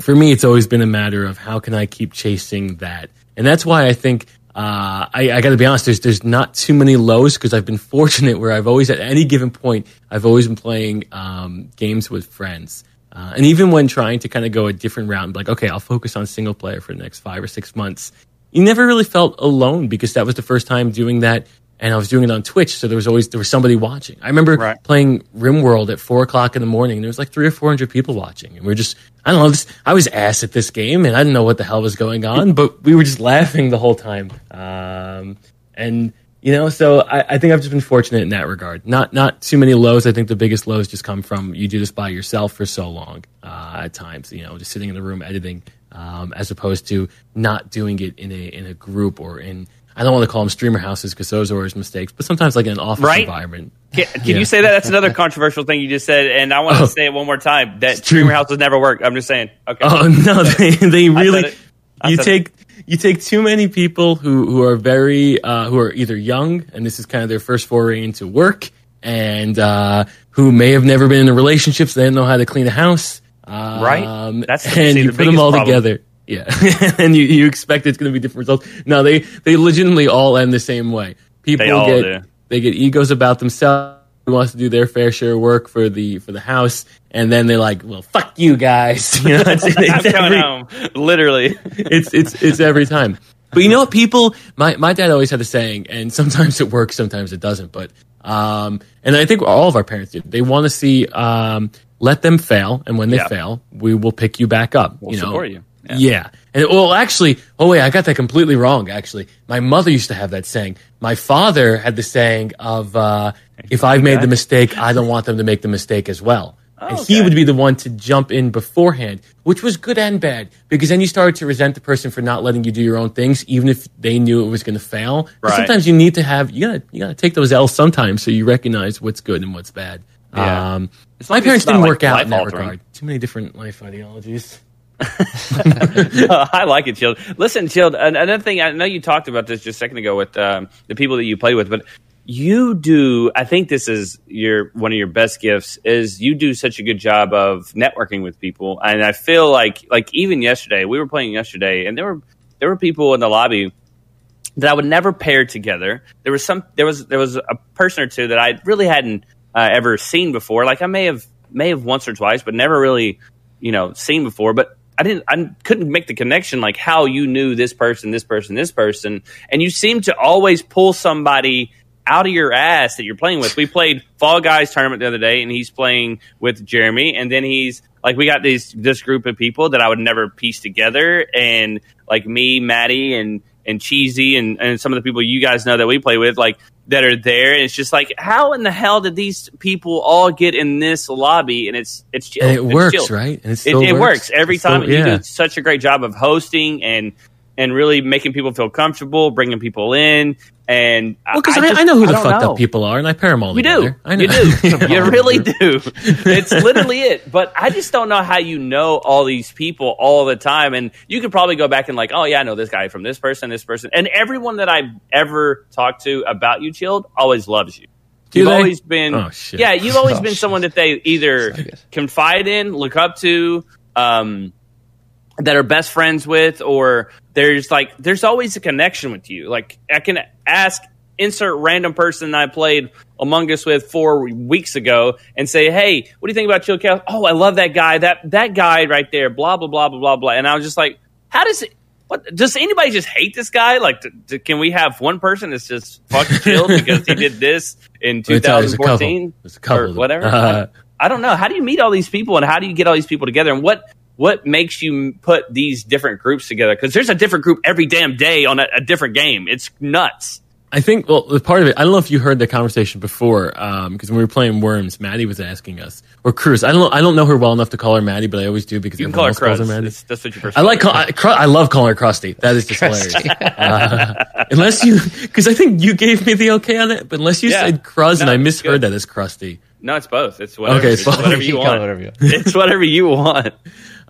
[SPEAKER 3] for me, it's always been a matter of how can I keep chasing that, and that's why I think uh, I, I got to be honest. There's there's not too many lows because I've been fortunate where I've always at any given point I've always been playing um, games with friends, uh, and even when trying to kind of go a different route, like okay, I'll focus on single player for the next five or six months. You never really felt alone because that was the first time doing that and I was doing it on Twitch, so there was always there was somebody watching. I remember
[SPEAKER 2] Right.
[SPEAKER 3] playing RimWorld at four o'clock in the morning, and there was like three or four hundred people watching, and we are just I don't know. This, I was ass at this game, and I didn't know what the hell was going on, but we were just laughing the whole time. Um, and you know, so I, I think I've just been fortunate in that regard. Not not too many lows. I think the biggest lows just come from you do this by yourself for so long uh, at times. You know, just sitting in the room editing, um, as opposed to not doing it in a in a group or in I don't want to call them streamer houses because those are always mistakes, but sometimes like in an office
[SPEAKER 2] Right.
[SPEAKER 3] environment.
[SPEAKER 2] Can, can
[SPEAKER 3] Yeah.
[SPEAKER 2] you say that? That's another controversial thing you just said, and I want to
[SPEAKER 3] Oh.
[SPEAKER 2] say it one more time. That streamer houses never work. I'm just saying. Okay.
[SPEAKER 3] Oh no, they they really
[SPEAKER 2] it.
[SPEAKER 3] You take you take too many people who who are very uh, who are either young and this is kind of their first foray into work and uh, who may have never been in a relationship, so they don't know how to clean a house. Um,
[SPEAKER 2] Right. That's-
[SPEAKER 3] and
[SPEAKER 2] see,
[SPEAKER 3] you
[SPEAKER 2] the
[SPEAKER 3] put them all
[SPEAKER 2] problem.
[SPEAKER 3] together. Yeah, and you, you expect it's going to be different results. No, they they legitimately all end the same way. People
[SPEAKER 2] They
[SPEAKER 3] get
[SPEAKER 2] do.
[SPEAKER 3] they get egos about themselves. Who wants to do their fair share of work for the for the house, and then they're like, "Well, fuck you guys." You know, it's, it's
[SPEAKER 2] I'm coming
[SPEAKER 3] every-
[SPEAKER 2] home. Literally.
[SPEAKER 3] it's it's it's every time. But you know what, people? My my dad always had a saying, and sometimes it works, sometimes it doesn't. But Um, and I think all of our parents did. They want to see um, let them fail, and when they
[SPEAKER 2] Yeah.
[SPEAKER 3] fail, we will pick you back up.
[SPEAKER 2] We'll
[SPEAKER 3] you know,
[SPEAKER 2] support you. Yeah.
[SPEAKER 3] yeah. And well, actually, oh wait, I got that completely wrong. Actually, my mother used to have that saying. My father had the saying of, uh, "If I've made the mistake, I don't want them to make the mistake as well." and he would be the one to jump in beforehand, which was good and bad because then you started to resent the person for not letting you do your own things, even if they knew it was going to fail.
[SPEAKER 2] Right.
[SPEAKER 3] Sometimes you need to have you gotta you gotta take those L's sometimes so you recognize what's good and what's bad.
[SPEAKER 2] Yeah.
[SPEAKER 3] Um, my parents didn't
[SPEAKER 2] like,
[SPEAKER 3] work out in that regard. Too many different life ideologies.
[SPEAKER 2] I like it, Child. Listen, an- Another thing, I know you talked about this just a second ago with um, the people that you play with, but you do. I think this is your one of your best gifts. Is you do such a good job of networking with people, and I feel like like even yesterday we were playing yesterday, and there were there were people in the lobby that I would never pair together. There was some there was there was a person or two that I really hadn't uh, ever seen before. Like I may have may have once or twice, but never really you know seen before. But I didn't I couldn't make the connection like how you knew this person, this person, this person, and you seem to always pull somebody out of your ass that you're playing with. We played Fall Guys tournament the other day, and he's playing with Jeremy, and then he's like, we got these this group of people that I would never piece together, and like me, Maddie, and and Cheesy, and and some of the people you guys know that we play with, like that are there, and it's just like, how in the hell did these people all get in this lobby? And it's it's.
[SPEAKER 3] And it
[SPEAKER 2] It's
[SPEAKER 3] works, right? And it
[SPEAKER 2] It, it works every
[SPEAKER 3] It's still-
[SPEAKER 2] time. You do such a great job of hosting and and really making people feel comfortable, bringing people in, and
[SPEAKER 3] Well, because I,
[SPEAKER 2] just-
[SPEAKER 3] I, know who the
[SPEAKER 2] don't
[SPEAKER 3] fucked
[SPEAKER 2] know.
[SPEAKER 3] up people are, and I pair them all
[SPEAKER 2] You
[SPEAKER 3] together.
[SPEAKER 2] do.
[SPEAKER 3] I know.
[SPEAKER 2] You do. you really do. It's literally it. But I just don't know how you know all these people all the time. And you could probably go back and like, oh yeah, I know this guy from this person, this person, and everyone that I've ever talked to about you, Chilled, always loves you.
[SPEAKER 3] Do
[SPEAKER 2] you've
[SPEAKER 3] they?
[SPEAKER 2] always been,
[SPEAKER 3] Oh, shit.
[SPEAKER 2] yeah, you've always
[SPEAKER 1] Oh,
[SPEAKER 2] been
[SPEAKER 1] shit.
[SPEAKER 2] someone that they either
[SPEAKER 1] So
[SPEAKER 2] confide in, look up to, um, that are best friends with, or there's like there's always a connection with you. Like I can ask insert random person I played Among Us with four weeks ago and say, "Hey, what do you think about Chill Cow? Oh, I love that guy. That that guy right there. Blah blah blah blah blah blah." And I was just like, "How does it?" What does anybody just hate this guy? Like, d d- can we have one person that's just fucking chilled because he did this in
[SPEAKER 3] Let me tell you, there's a couple.
[SPEAKER 2] 2014
[SPEAKER 3] There's a couple
[SPEAKER 2] or whatever?
[SPEAKER 3] Uh,
[SPEAKER 2] I don't know. How do you meet all these people and how do you get all these people together? And what what makes you put these different groups together? Because there's a different group every damn day on a, a different game. It's nuts.
[SPEAKER 3] I think, well, the part of it, I don't know if you heard the conversation before, because when we were playing Worms, Maddie was asking us, or Cruz. I don't know, I don't know her well enough to call her Maddie, but I always do because
[SPEAKER 2] You can call her
[SPEAKER 3] everyone else calls
[SPEAKER 2] Cruz.
[SPEAKER 3] Maddie.
[SPEAKER 2] That's, that's what you
[SPEAKER 3] I like, call, I, I love calling her Krusty. That is just hilarious. Uh, unless you, because I think you gave me the okay on it, but unless you
[SPEAKER 2] Yeah.
[SPEAKER 3] said Cruz and I misheard
[SPEAKER 2] good.
[SPEAKER 3] that as Krusty.
[SPEAKER 2] No, it's both. It's whatever.
[SPEAKER 3] Okay,
[SPEAKER 2] it's
[SPEAKER 3] it's both.
[SPEAKER 2] whatever you
[SPEAKER 1] You can call it
[SPEAKER 2] want.
[SPEAKER 1] whatever you want.
[SPEAKER 2] it's whatever you want.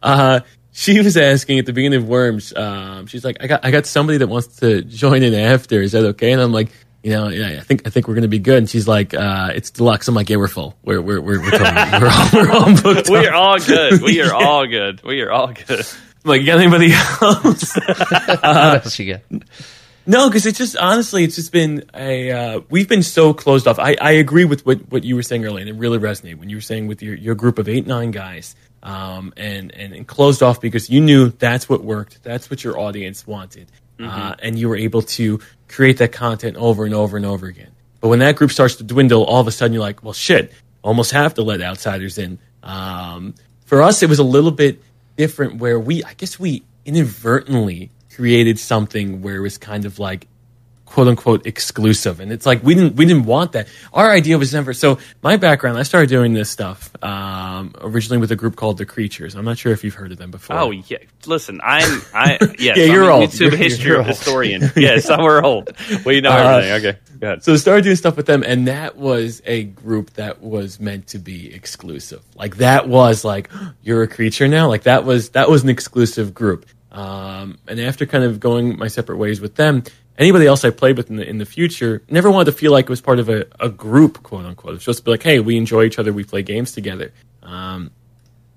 [SPEAKER 3] Uh, she was asking at the beginning of Worms. Um, she's like, I got, I got somebody that wants to join in after. Is that okay? And I'm like, you know, yeah, I think, I think we're gonna be good. And she's like, uh, it's deluxe. I'm like, yeah, we're full. We're, we're, we're, we're, totally, we're all, we're all booked.
[SPEAKER 2] We
[SPEAKER 3] up.
[SPEAKER 2] are all good. We are all good. We are all good.
[SPEAKER 3] I'm like, you got anybody else?
[SPEAKER 1] what else you got?
[SPEAKER 3] No, because it's just honestly, it's just been a uh, we've been so closed off. I, I agree with what, what you were saying earlier, and it really resonated when you were saying with your, your group of eight nine guys, um, and, and and closed off because you knew that's what worked, that's what your audience wanted, uh, and you were able to create that content over and over and over again. But when that group starts to dwindle, all of a sudden you're like, well, shit, almost have to let outsiders in. Um, for us, it was a little bit different where we, I guess we inadvertently created something where it was kind of like quote unquote exclusive and it's like we didn't we didn't want that our idea was never so my background i started doing this stuff um, originally with a group called the creatures i'm not sure if you've heard of them before
[SPEAKER 2] Oh yeah. Listen, I'm I yes,
[SPEAKER 3] Yeah, you're
[SPEAKER 2] I'm
[SPEAKER 3] old.
[SPEAKER 2] YouTube
[SPEAKER 3] You're-
[SPEAKER 2] history
[SPEAKER 3] you're old.
[SPEAKER 2] historian. yes, I'm old. We know
[SPEAKER 3] Uh,
[SPEAKER 2] everything. Okay. Go ahead.
[SPEAKER 3] So I started doing stuff with them, and that was a group that was meant to be exclusive. Like that was like you're a creature now. Like that was that was an exclusive group. Um, and after kind of going my separate ways with them, anybody else I played with in the in the future never wanted to feel like it was part of a, a group, quote unquote. It's supposed to be like, hey, we enjoy each other, we play games together. Um,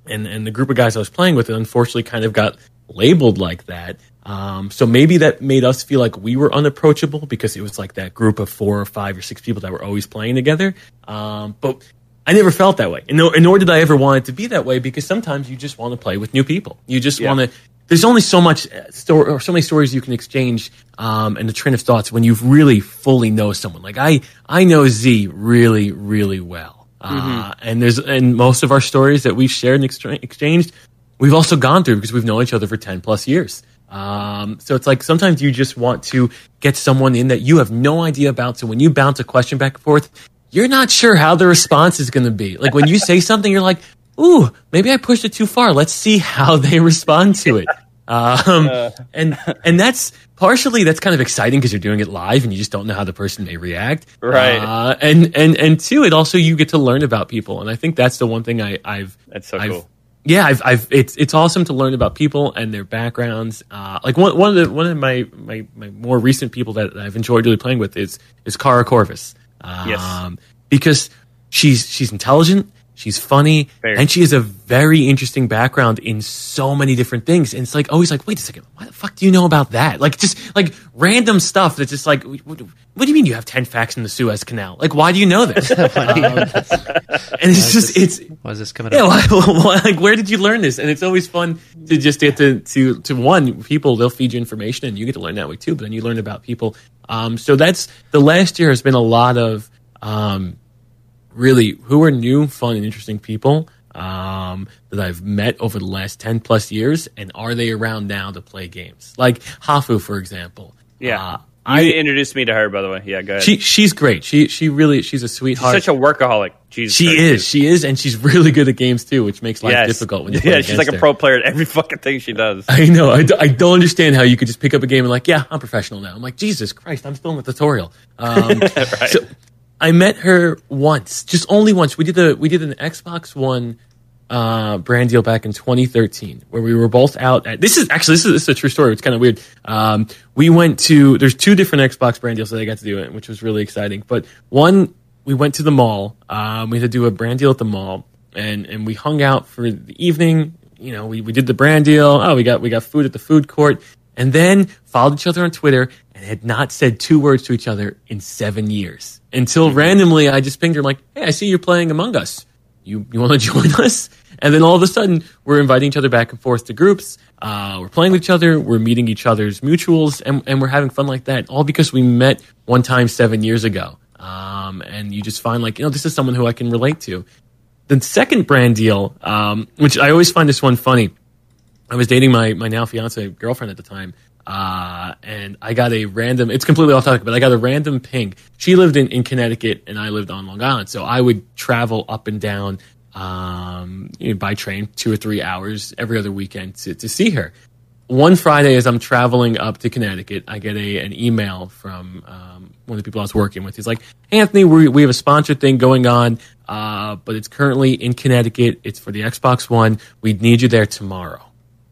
[SPEAKER 3] and and the group of guys I was playing with, unfortunately, kind of got labeled like that. Um, so maybe that made us feel like we were unapproachable because it was like that group of four or five or six people that were always playing together. Um, but I never felt that way, and nor, and nor did I ever want it to be that way because sometimes you just want to play with new people. You just
[SPEAKER 2] Yeah.
[SPEAKER 3] want to there's only so much uh, story or so many stories you can exchange um, and the train of thoughts when you really fully know someone. Like I, I know Z really, really well, uh, and there's and most of our stories that we've shared and extra- exchanged, we've also gone through because we've known each other for ten plus years. Um, so it's like sometimes you just want to get someone in that you have no idea about. So when you bounce a question back and forth, you're not sure how the response is going to be. Like when you say something, you're like, "Ooh, maybe I pushed it too far. Let's see how they respond to it." Um, and and that's partially that's kind of exciting because you're doing it live and you just don't know how the person may react.
[SPEAKER 2] Right.
[SPEAKER 3] Uh, and and and two, it also you get to learn about people, and I think that's the one thing I, I've
[SPEAKER 2] That's so
[SPEAKER 3] I've,
[SPEAKER 2] cool.
[SPEAKER 3] yeah, I've, I've, it's, it's awesome to learn about people and their backgrounds. Uh, like one, one of the, one of my, my, my more recent people that I've enjoyed really playing with is, is Kara Corvus. Um,
[SPEAKER 2] Yes.
[SPEAKER 3] because she's, she's intelligent, she's funny,
[SPEAKER 2] Very.
[SPEAKER 3] and she has a very interesting background in so many different things. And it's like, always like, wait a second, why the fuck do you know about that? Like, just like random stuff that's just like, what, what do you mean you have 10 facts in the Suez Canal? Like, why do you know this? Um, and it's just, it's,
[SPEAKER 1] Why is this coming
[SPEAKER 3] yeah,
[SPEAKER 1] up?
[SPEAKER 3] why, why, like where did you learn this? And it's always fun to just get to to to one people they'll feed you information and you get to learn that way too. But then you learn about people. Um, so that's the last year has been a lot of um, really who are new, fun, and interesting people um, that I've met over the last ten plus years, and are they around now to play games? Like Hafu, for example.
[SPEAKER 2] Yeah.
[SPEAKER 3] Uh,
[SPEAKER 2] You
[SPEAKER 3] I
[SPEAKER 2] introduced me to her, by the way. Yeah, go ahead.
[SPEAKER 3] she she's great. She she really she's a sweetheart.
[SPEAKER 2] She's such a workaholic. Jesus
[SPEAKER 3] she
[SPEAKER 2] Christ,
[SPEAKER 3] is, she is, and she's really good at games too, which makes life
[SPEAKER 2] Yes.
[SPEAKER 3] difficult when you
[SPEAKER 2] yeah, she's like a
[SPEAKER 3] her.
[SPEAKER 2] pro player at every fucking thing she does.
[SPEAKER 3] I know. I, d- I don't understand how you could just pick up a game and like, yeah, I'm professional now. I'm like, Jesus Christ, I'm still in the tutorial. Um, So I met her once, just only once. We did the we did an Xbox One uh, brand deal back in 2013, where we were both out at. This is actually this is, this is a true story. It's kind of weird. Um, we went to there's two different Xbox brand deals that I got to do, it, which was really exciting. But one, we went to the mall. Um, we had to do a brand deal at the mall, and and we hung out for the evening. You know, we, we did the brand deal. Oh, we got we got food at the food court, and then followed each other on Twitter and had not said two words to each other in seven years. Until randomly, I just pinged her like, "Hey, I see you're playing Among Us. You you want to join us?" And then all of a sudden, we're inviting each other back and forth to groups. Uh, we're playing with each other. We're meeting each other's mutuals, and, and we're having fun like that. All because we met one time seven years ago. Um, and you just find like, you know, this is someone who I can relate to. The second brand deal, um, which I always find this one funny. I was dating my my now fiance girlfriend at the time, uh, and I got a random. It's completely off topic, but I got a random ping. She lived in in Connecticut, and I lived on Long Island, so I would travel up and down um, you know, by train two or three hours every other weekend to to see her. One Friday, as I'm traveling up to Connecticut, I get a an email from um, one of the people I was working with. He's like, "Anthony, we we have a sponsored thing going on, uh, but it's currently in Connecticut. It's for the Xbox One. We need you there tomorrow."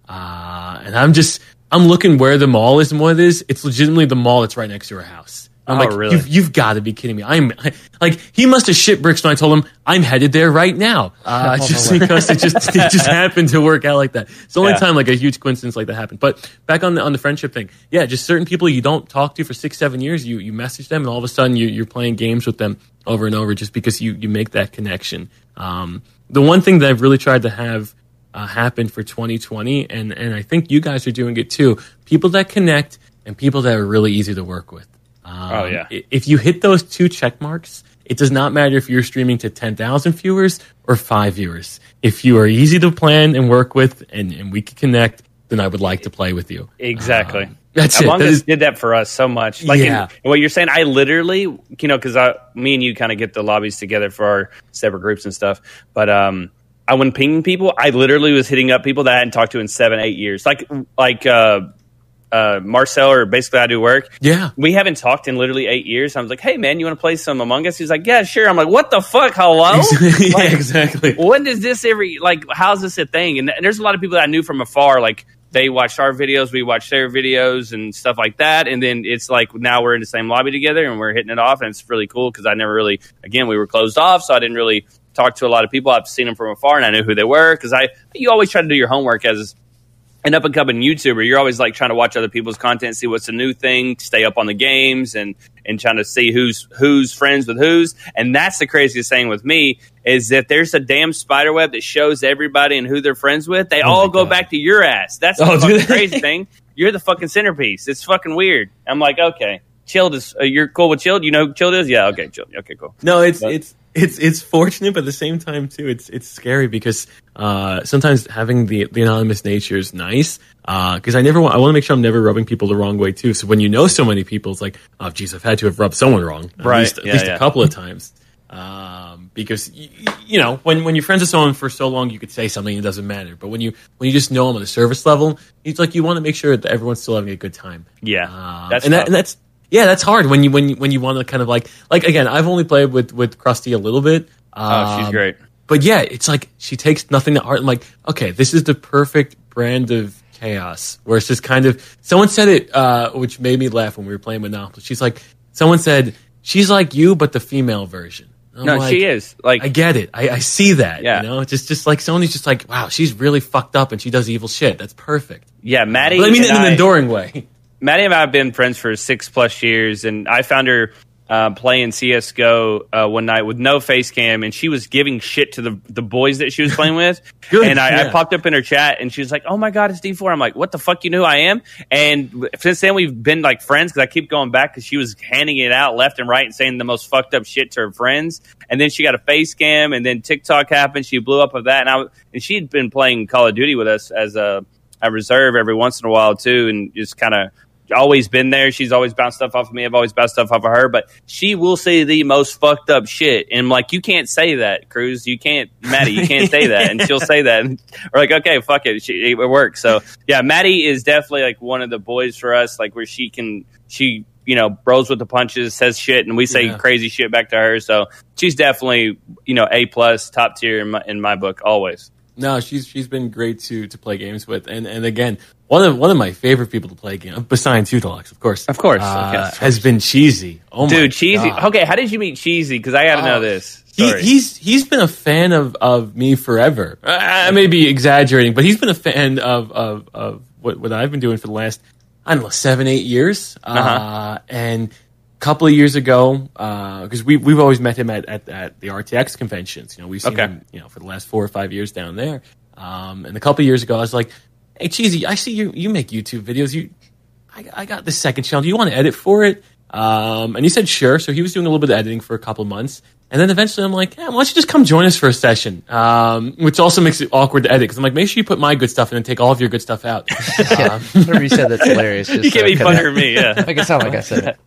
[SPEAKER 3] Uh, and I'm just I'm looking where the mall is and what it is. It's legitimately the mall that's right next to her house. I'm
[SPEAKER 2] Oh,
[SPEAKER 3] like,
[SPEAKER 2] really?
[SPEAKER 3] You've, you've got to be kidding me. I'm I, like, he must have shit bricks when I told him I'm headed there right now. Uh, just because it just it just happened to work out like that. It's the only
[SPEAKER 2] Yeah.
[SPEAKER 3] time like a huge coincidence like that happened. But back on the on the friendship thing, yeah, just certain people you don't talk to for six seven years, you you message them, and all of a sudden you, you're playing games with them over and over just because you you make that connection. Um, the one thing that I've really tried to have uh, happen for 2020, and and I think you guys are doing it too. People that connect and people that are really easy to work with. Um,
[SPEAKER 2] Oh, yeah.
[SPEAKER 3] If you hit those two check marks, it does not matter if you're streaming to 10,000 viewers or five viewers. If you are easy to plan and work with, and, and we can connect, then I would like to play with you.
[SPEAKER 2] Exactly.
[SPEAKER 3] Um, that's it.
[SPEAKER 2] Among
[SPEAKER 3] That
[SPEAKER 2] Us
[SPEAKER 3] is-
[SPEAKER 2] did that for us so much. Like
[SPEAKER 3] Yeah.
[SPEAKER 2] and what you're saying, I literally, you know, because I, me and you kind of get the lobbies together for our separate groups and stuff. But um, I when pinging people, I literally was hitting up people that I hadn't talked to in seven, eight years. Like like uh, uh, Marcel or basically I do work.
[SPEAKER 3] Yeah.
[SPEAKER 2] We haven't talked in literally eight years. I was like, hey man, you want to play some Among Us? He's like, yeah, sure. I'm like, what the fuck? Hello.
[SPEAKER 3] yeah,
[SPEAKER 2] Like,
[SPEAKER 3] exactly.
[SPEAKER 2] when does this every like how's this a thing and, and there's a lot of people that i knew from afar like they watched our videos we watched their videos and stuff like that and then it's like now we're in the same lobby together and we're hitting it off and it's really cool because i never really again we were closed off so i didn't really talk to a lot of people i've seen them from afar and i knew who they were because i you always try to do your homework as an up and coming YouTuber, you're always like trying to watch other people's content, see what's the new thing, stay up on the games, and and trying to see who's who's friends with who's. And that's the craziest thing with me is that there's a damn spider web that shows everybody and who they're friends with. They
[SPEAKER 3] Oh
[SPEAKER 2] all go
[SPEAKER 3] God.
[SPEAKER 2] back to your ass. That's the
[SPEAKER 3] Oh, they?
[SPEAKER 2] crazy thing. You're the fucking centerpiece. It's fucking weird. I'm like, okay, chilled is. Uh, you're cool with chilled. You know who chilled is? Yeah. Okay, chilled. Okay, cool.
[SPEAKER 3] No, it's
[SPEAKER 2] But-
[SPEAKER 3] it's it's it's fortunate, but at the same time too, it's it's scary because uh, sometimes having the the anonymous nature is nice. Because I never want I want to make sure I'm never rubbing people the wrong way too. So when you know so many people, it's like, oh, geez, I've had to have rubbed someone wrong at
[SPEAKER 2] Right.
[SPEAKER 3] least, at
[SPEAKER 2] Yeah,
[SPEAKER 3] least
[SPEAKER 2] yeah.
[SPEAKER 3] a couple of times. Um, because y- y- you know when when you're friends with someone for so long, you could say something it doesn't matter. But when you when you just know them on a service level, it's like you want to make sure that everyone's still having a good time.
[SPEAKER 2] Yeah,
[SPEAKER 3] Um,
[SPEAKER 2] that's
[SPEAKER 3] and, that, and that's yeah, that's hard when you when you when you want to kind of like like again. I've only played with with Krusty a little bit.
[SPEAKER 2] Oh, she's
[SPEAKER 3] um,
[SPEAKER 2] great.
[SPEAKER 3] But yeah, it's like she takes nothing to heart. I'm like, okay, this is the perfect brand of chaos where it's just kind of. Someone said it, uh, which made me laugh when we were playing Monopoly. She's like, someone said she's like you, but the female version. I'm
[SPEAKER 2] No,
[SPEAKER 3] like,
[SPEAKER 2] she is like
[SPEAKER 3] I get it. I, I see that.
[SPEAKER 2] Yeah.
[SPEAKER 3] You know, it's just just like who's just like, wow, she's really fucked up and she does evil shit. That's perfect.
[SPEAKER 2] yeah, Maddie.
[SPEAKER 3] But I mean, in an
[SPEAKER 2] I-
[SPEAKER 3] enduring way.
[SPEAKER 2] Maddie and I have been friends for six plus years, and I found her uh, playing CS:GO uh, one night with no face cam, and she was giving shit to the the boys that she was playing with.
[SPEAKER 3] Good,
[SPEAKER 2] and I, I popped up in her chat, and she was like, "Oh my god, it's D4." I'm like, "What the fuck? You know who I am?" And since then, we've been like friends because I keep going back because she was handing it out left and right and saying the most fucked up shit to her friends. And then she got a face cam, and then TikTok happened. She blew up of that, and I and she'd been playing Call of Duty with us as a a reserve every once in a while too, and just kind of always been there. She's always bounced stuff off of me. I've always bounced stuff off of her, but she will say the most fucked up shit. And I'm like, you can't say that, Cruz. You can't, Maddie, you can't say that. And she'll say that. And we're like, okay, fuck it. She, it works. So yeah, Maddie is definitely like one of the boys for us, like where she can, she, you know, bros with the punches, says shit, and we say
[SPEAKER 3] Yeah.
[SPEAKER 2] crazy shit back to her. So she's definitely, you know, A plus, top tier in my, in my book, always.
[SPEAKER 3] No, she's she's been great to to play games with, and and again, one of one of my favorite people to play games besides Utalox, of course,
[SPEAKER 2] Of course,
[SPEAKER 3] uh,
[SPEAKER 2] okay.
[SPEAKER 3] has been Cheesy. Oh my
[SPEAKER 2] Dude, cheesy.
[SPEAKER 3] God.
[SPEAKER 2] Okay, how did you meet cheesy? Because I got to know
[SPEAKER 3] Oh,
[SPEAKER 2] this.
[SPEAKER 3] He, he's he's been a fan of, of me forever. I, I may be exaggerating, but he's been a fan of of, of what, what I've been doing for the last I don't know seven eight years. uh
[SPEAKER 2] Uh-huh.
[SPEAKER 3] and a couple of years ago, because we we've always met him at, at, at the RTX conventions. You know, we've seen
[SPEAKER 2] Okay.
[SPEAKER 3] him you know for the last four or five years down there. Um, and a couple of years ago, I was like, "Hey, Cheesy, I see you you make YouTube videos. You I, I got this second channel. Do you want to edit for it? Um, and he said sure. So he was doing a little bit of editing for a couple of months. And then eventually I'm like, yeah, why don't you just come join us for a session? Um, which also makes it awkward to edit because I'm like, make sure you put my good stuff in and take all of your good stuff out.
[SPEAKER 1] Yeah, whatever you said, that's hilarious. Just,
[SPEAKER 2] you can't
[SPEAKER 1] uh,
[SPEAKER 2] be funnier than me, yeah.
[SPEAKER 1] out. Make it sound like I said it.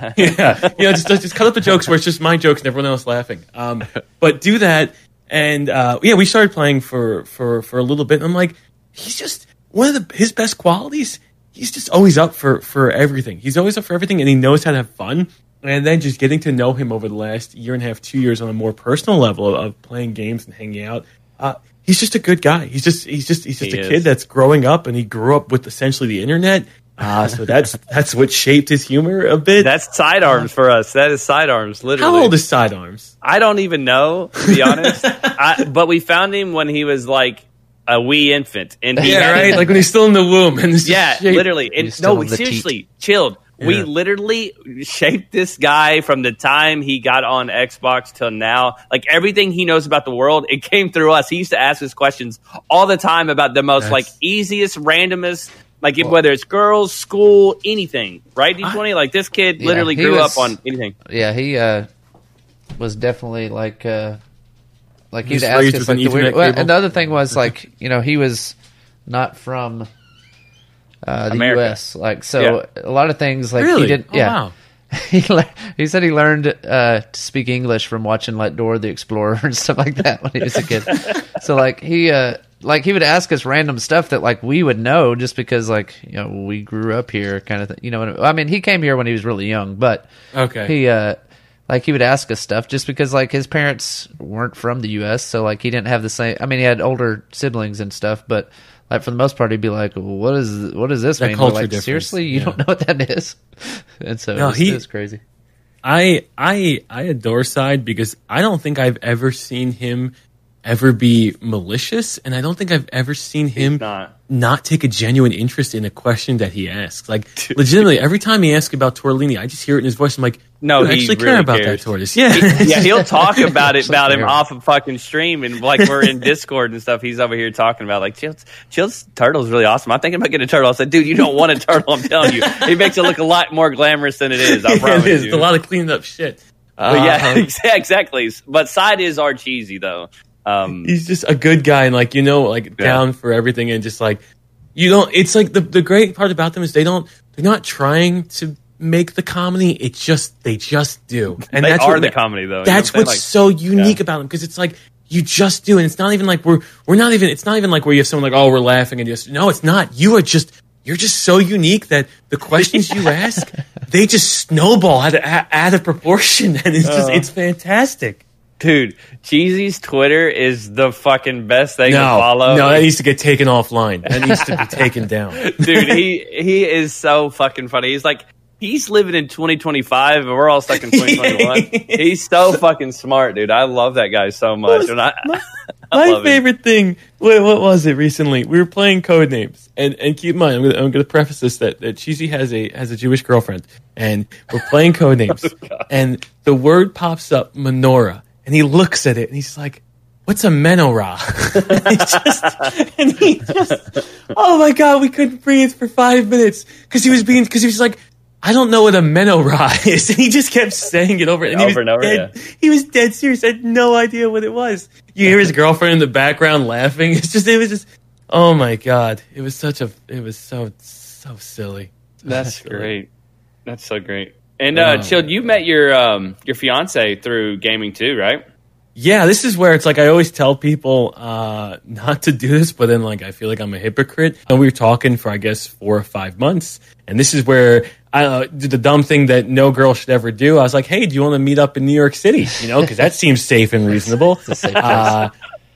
[SPEAKER 3] yeah, you know, just just cut up the jokes where it's just my jokes and everyone else laughing. Um, but do that, and uh, yeah, we started playing for for for a little bit. And I'm like, he's just one of the his best qualities. He's just always up for for everything. He's always up for everything, and he knows how to have fun. And then just getting to know him over the last year and a half, two years on a more personal level of, of playing games and hanging out. Uh, he's just a good guy. He's just he's just he's just
[SPEAKER 2] He
[SPEAKER 3] a
[SPEAKER 2] is.
[SPEAKER 3] kid that's growing up, and he grew up with essentially the internet. Uh, so that's that's what shaped his humor a bit.
[SPEAKER 2] That's sidearms for us. That is sidearms, literally.
[SPEAKER 3] How old is Sidearms?
[SPEAKER 2] I don't even know, to be honest. I, but we found him when he was like a wee infant, and he
[SPEAKER 3] Yeah, right. Like when he's still in the womb, and it's
[SPEAKER 2] yeah,
[SPEAKER 3] shaped-
[SPEAKER 2] literally. And no,
[SPEAKER 1] have the
[SPEAKER 2] seriously, chilled. We literally shaped this guy from the time he got on Xbox till now. Like everything he knows about the world, it came through us. He used to ask us questions all the time about the most
[SPEAKER 3] That's-
[SPEAKER 2] like easiest, randomest, like if, whether it's girls, school, anything. Right, D twenty. Like this kid
[SPEAKER 1] Yeah,
[SPEAKER 2] literally grew
[SPEAKER 1] was-
[SPEAKER 2] up on anything.
[SPEAKER 1] Yeah, he uh, was definitely like uh, like
[SPEAKER 3] He was
[SPEAKER 1] he'd ask us like the weird.
[SPEAKER 3] Ethernet
[SPEAKER 1] Well, and the other thing was like you know he was not from uh, the
[SPEAKER 2] America.
[SPEAKER 1] U.S. Like so, a lot of things like
[SPEAKER 3] Really?
[SPEAKER 1] he did.
[SPEAKER 3] Oh,
[SPEAKER 1] yeah,
[SPEAKER 3] wow.
[SPEAKER 1] he le- he said he learned uh, to speak English from watching like Dora the Explorer and stuff like that when he was a kid. so like he uh, like he would ask us random stuff that like we would know just because like you know we grew up here kind of thing. You know, what I mean he came here when he was really young, but
[SPEAKER 3] Okay.
[SPEAKER 1] he uh like he would ask us stuff just because like his parents weren't from the US so like he didn't have the same I mean he had older siblings and stuff but like for the most part he'd be like well, what is what does this
[SPEAKER 3] That
[SPEAKER 1] mean
[SPEAKER 3] culture
[SPEAKER 1] like
[SPEAKER 3] difference,
[SPEAKER 1] seriously you
[SPEAKER 3] yeah.
[SPEAKER 1] don't know what that is and so
[SPEAKER 3] No,
[SPEAKER 1] it's,
[SPEAKER 3] he-
[SPEAKER 1] it's crazy
[SPEAKER 3] I I I adore Side because I don't think I've ever seen him ever be malicious, and I don't think I've ever seen him
[SPEAKER 2] not.
[SPEAKER 3] not take a genuine interest in a question that he asks. Like legitimately, every time he asks about Tortellini, I just hear it in his voice. I'm like,
[SPEAKER 2] No, he
[SPEAKER 3] actually care about
[SPEAKER 2] cares.
[SPEAKER 3] that tortoise. Yeah,
[SPEAKER 2] yeah, he'll talk about it about him off of fucking stream and like we're in Discord and stuff. He's over here talking about like Chill's Chill's turtle is really awesome. I'm thinking about getting a turtle. I said, dude, you don't want a turtle. I'm telling you, he makes it look a lot more glamorous than it is. I promise
[SPEAKER 3] it is.
[SPEAKER 2] you.
[SPEAKER 3] It's a lot of cleaned up shit.
[SPEAKER 2] But yeah, exa- uh, exactly. But side is are cheesy though. Um,
[SPEAKER 3] he's just a good guy and like you know like down for everything and just like you don't it's like the the great part about them is they don't they're not trying to make the comedy it's just they just do and
[SPEAKER 2] they
[SPEAKER 3] that's
[SPEAKER 2] are
[SPEAKER 3] what
[SPEAKER 2] the comedy though. You know
[SPEAKER 3] that's
[SPEAKER 2] what
[SPEAKER 3] what's
[SPEAKER 2] saying?
[SPEAKER 3] so unique about them because it's like you just do and it's not even like we're we're not even it's not even like where you have someone like oh we're laughing and just no it's not you are just you're just so unique that the questions you ask they just snowball out of, out of proportion and it's just
[SPEAKER 2] Uh.
[SPEAKER 3] it's fantastic
[SPEAKER 2] dude, Cheesy's Twitter is the fucking best thing to follow.
[SPEAKER 3] no that needs to get taken offline. That needs to be taken down.
[SPEAKER 2] Dude he he is so fucking funny. He's like he's living in 2025 and we're all stuck in 2021 he's so fucking smart dude. I love that guy so much. And I, I
[SPEAKER 3] My
[SPEAKER 2] love him.
[SPEAKER 3] favorite thing. Wait, what was it recently? We were playing code names, and and keep in mind, I'm gonna, I'm gonna preface this that, that Cheesy has a has a Jewish girlfriend, and we're playing code names, oh, and the word pops up menorah, and he looks at it, and he's like. What's a menorah? and, he just, and he just, oh my god, we couldn't breathe for five minutes because he was being, because he was like, I don't know what a menorah is, and he just kept saying it over and
[SPEAKER 2] Over and over,
[SPEAKER 3] dead, he was dead serious. I had no idea what it was. You hear his girlfriend in the background laughing. It's just, it was just, oh my god, it was such a, it was so, so silly.
[SPEAKER 2] that's great that's so great and uh
[SPEAKER 3] Oh,
[SPEAKER 2] chill you met your um your fiance through gaming too right
[SPEAKER 3] Yeah, this is where it's like I always tell people uh, not to do this, but then like I feel like I'm a hypocrite. And we were talking for I guess four or five months, and this is where I uh, did the dumb thing that no girl should ever do. I was like, "Hey, do you want to meet up in New York City? You know, because that seems safe and reasonable."
[SPEAKER 1] safe
[SPEAKER 3] Uh,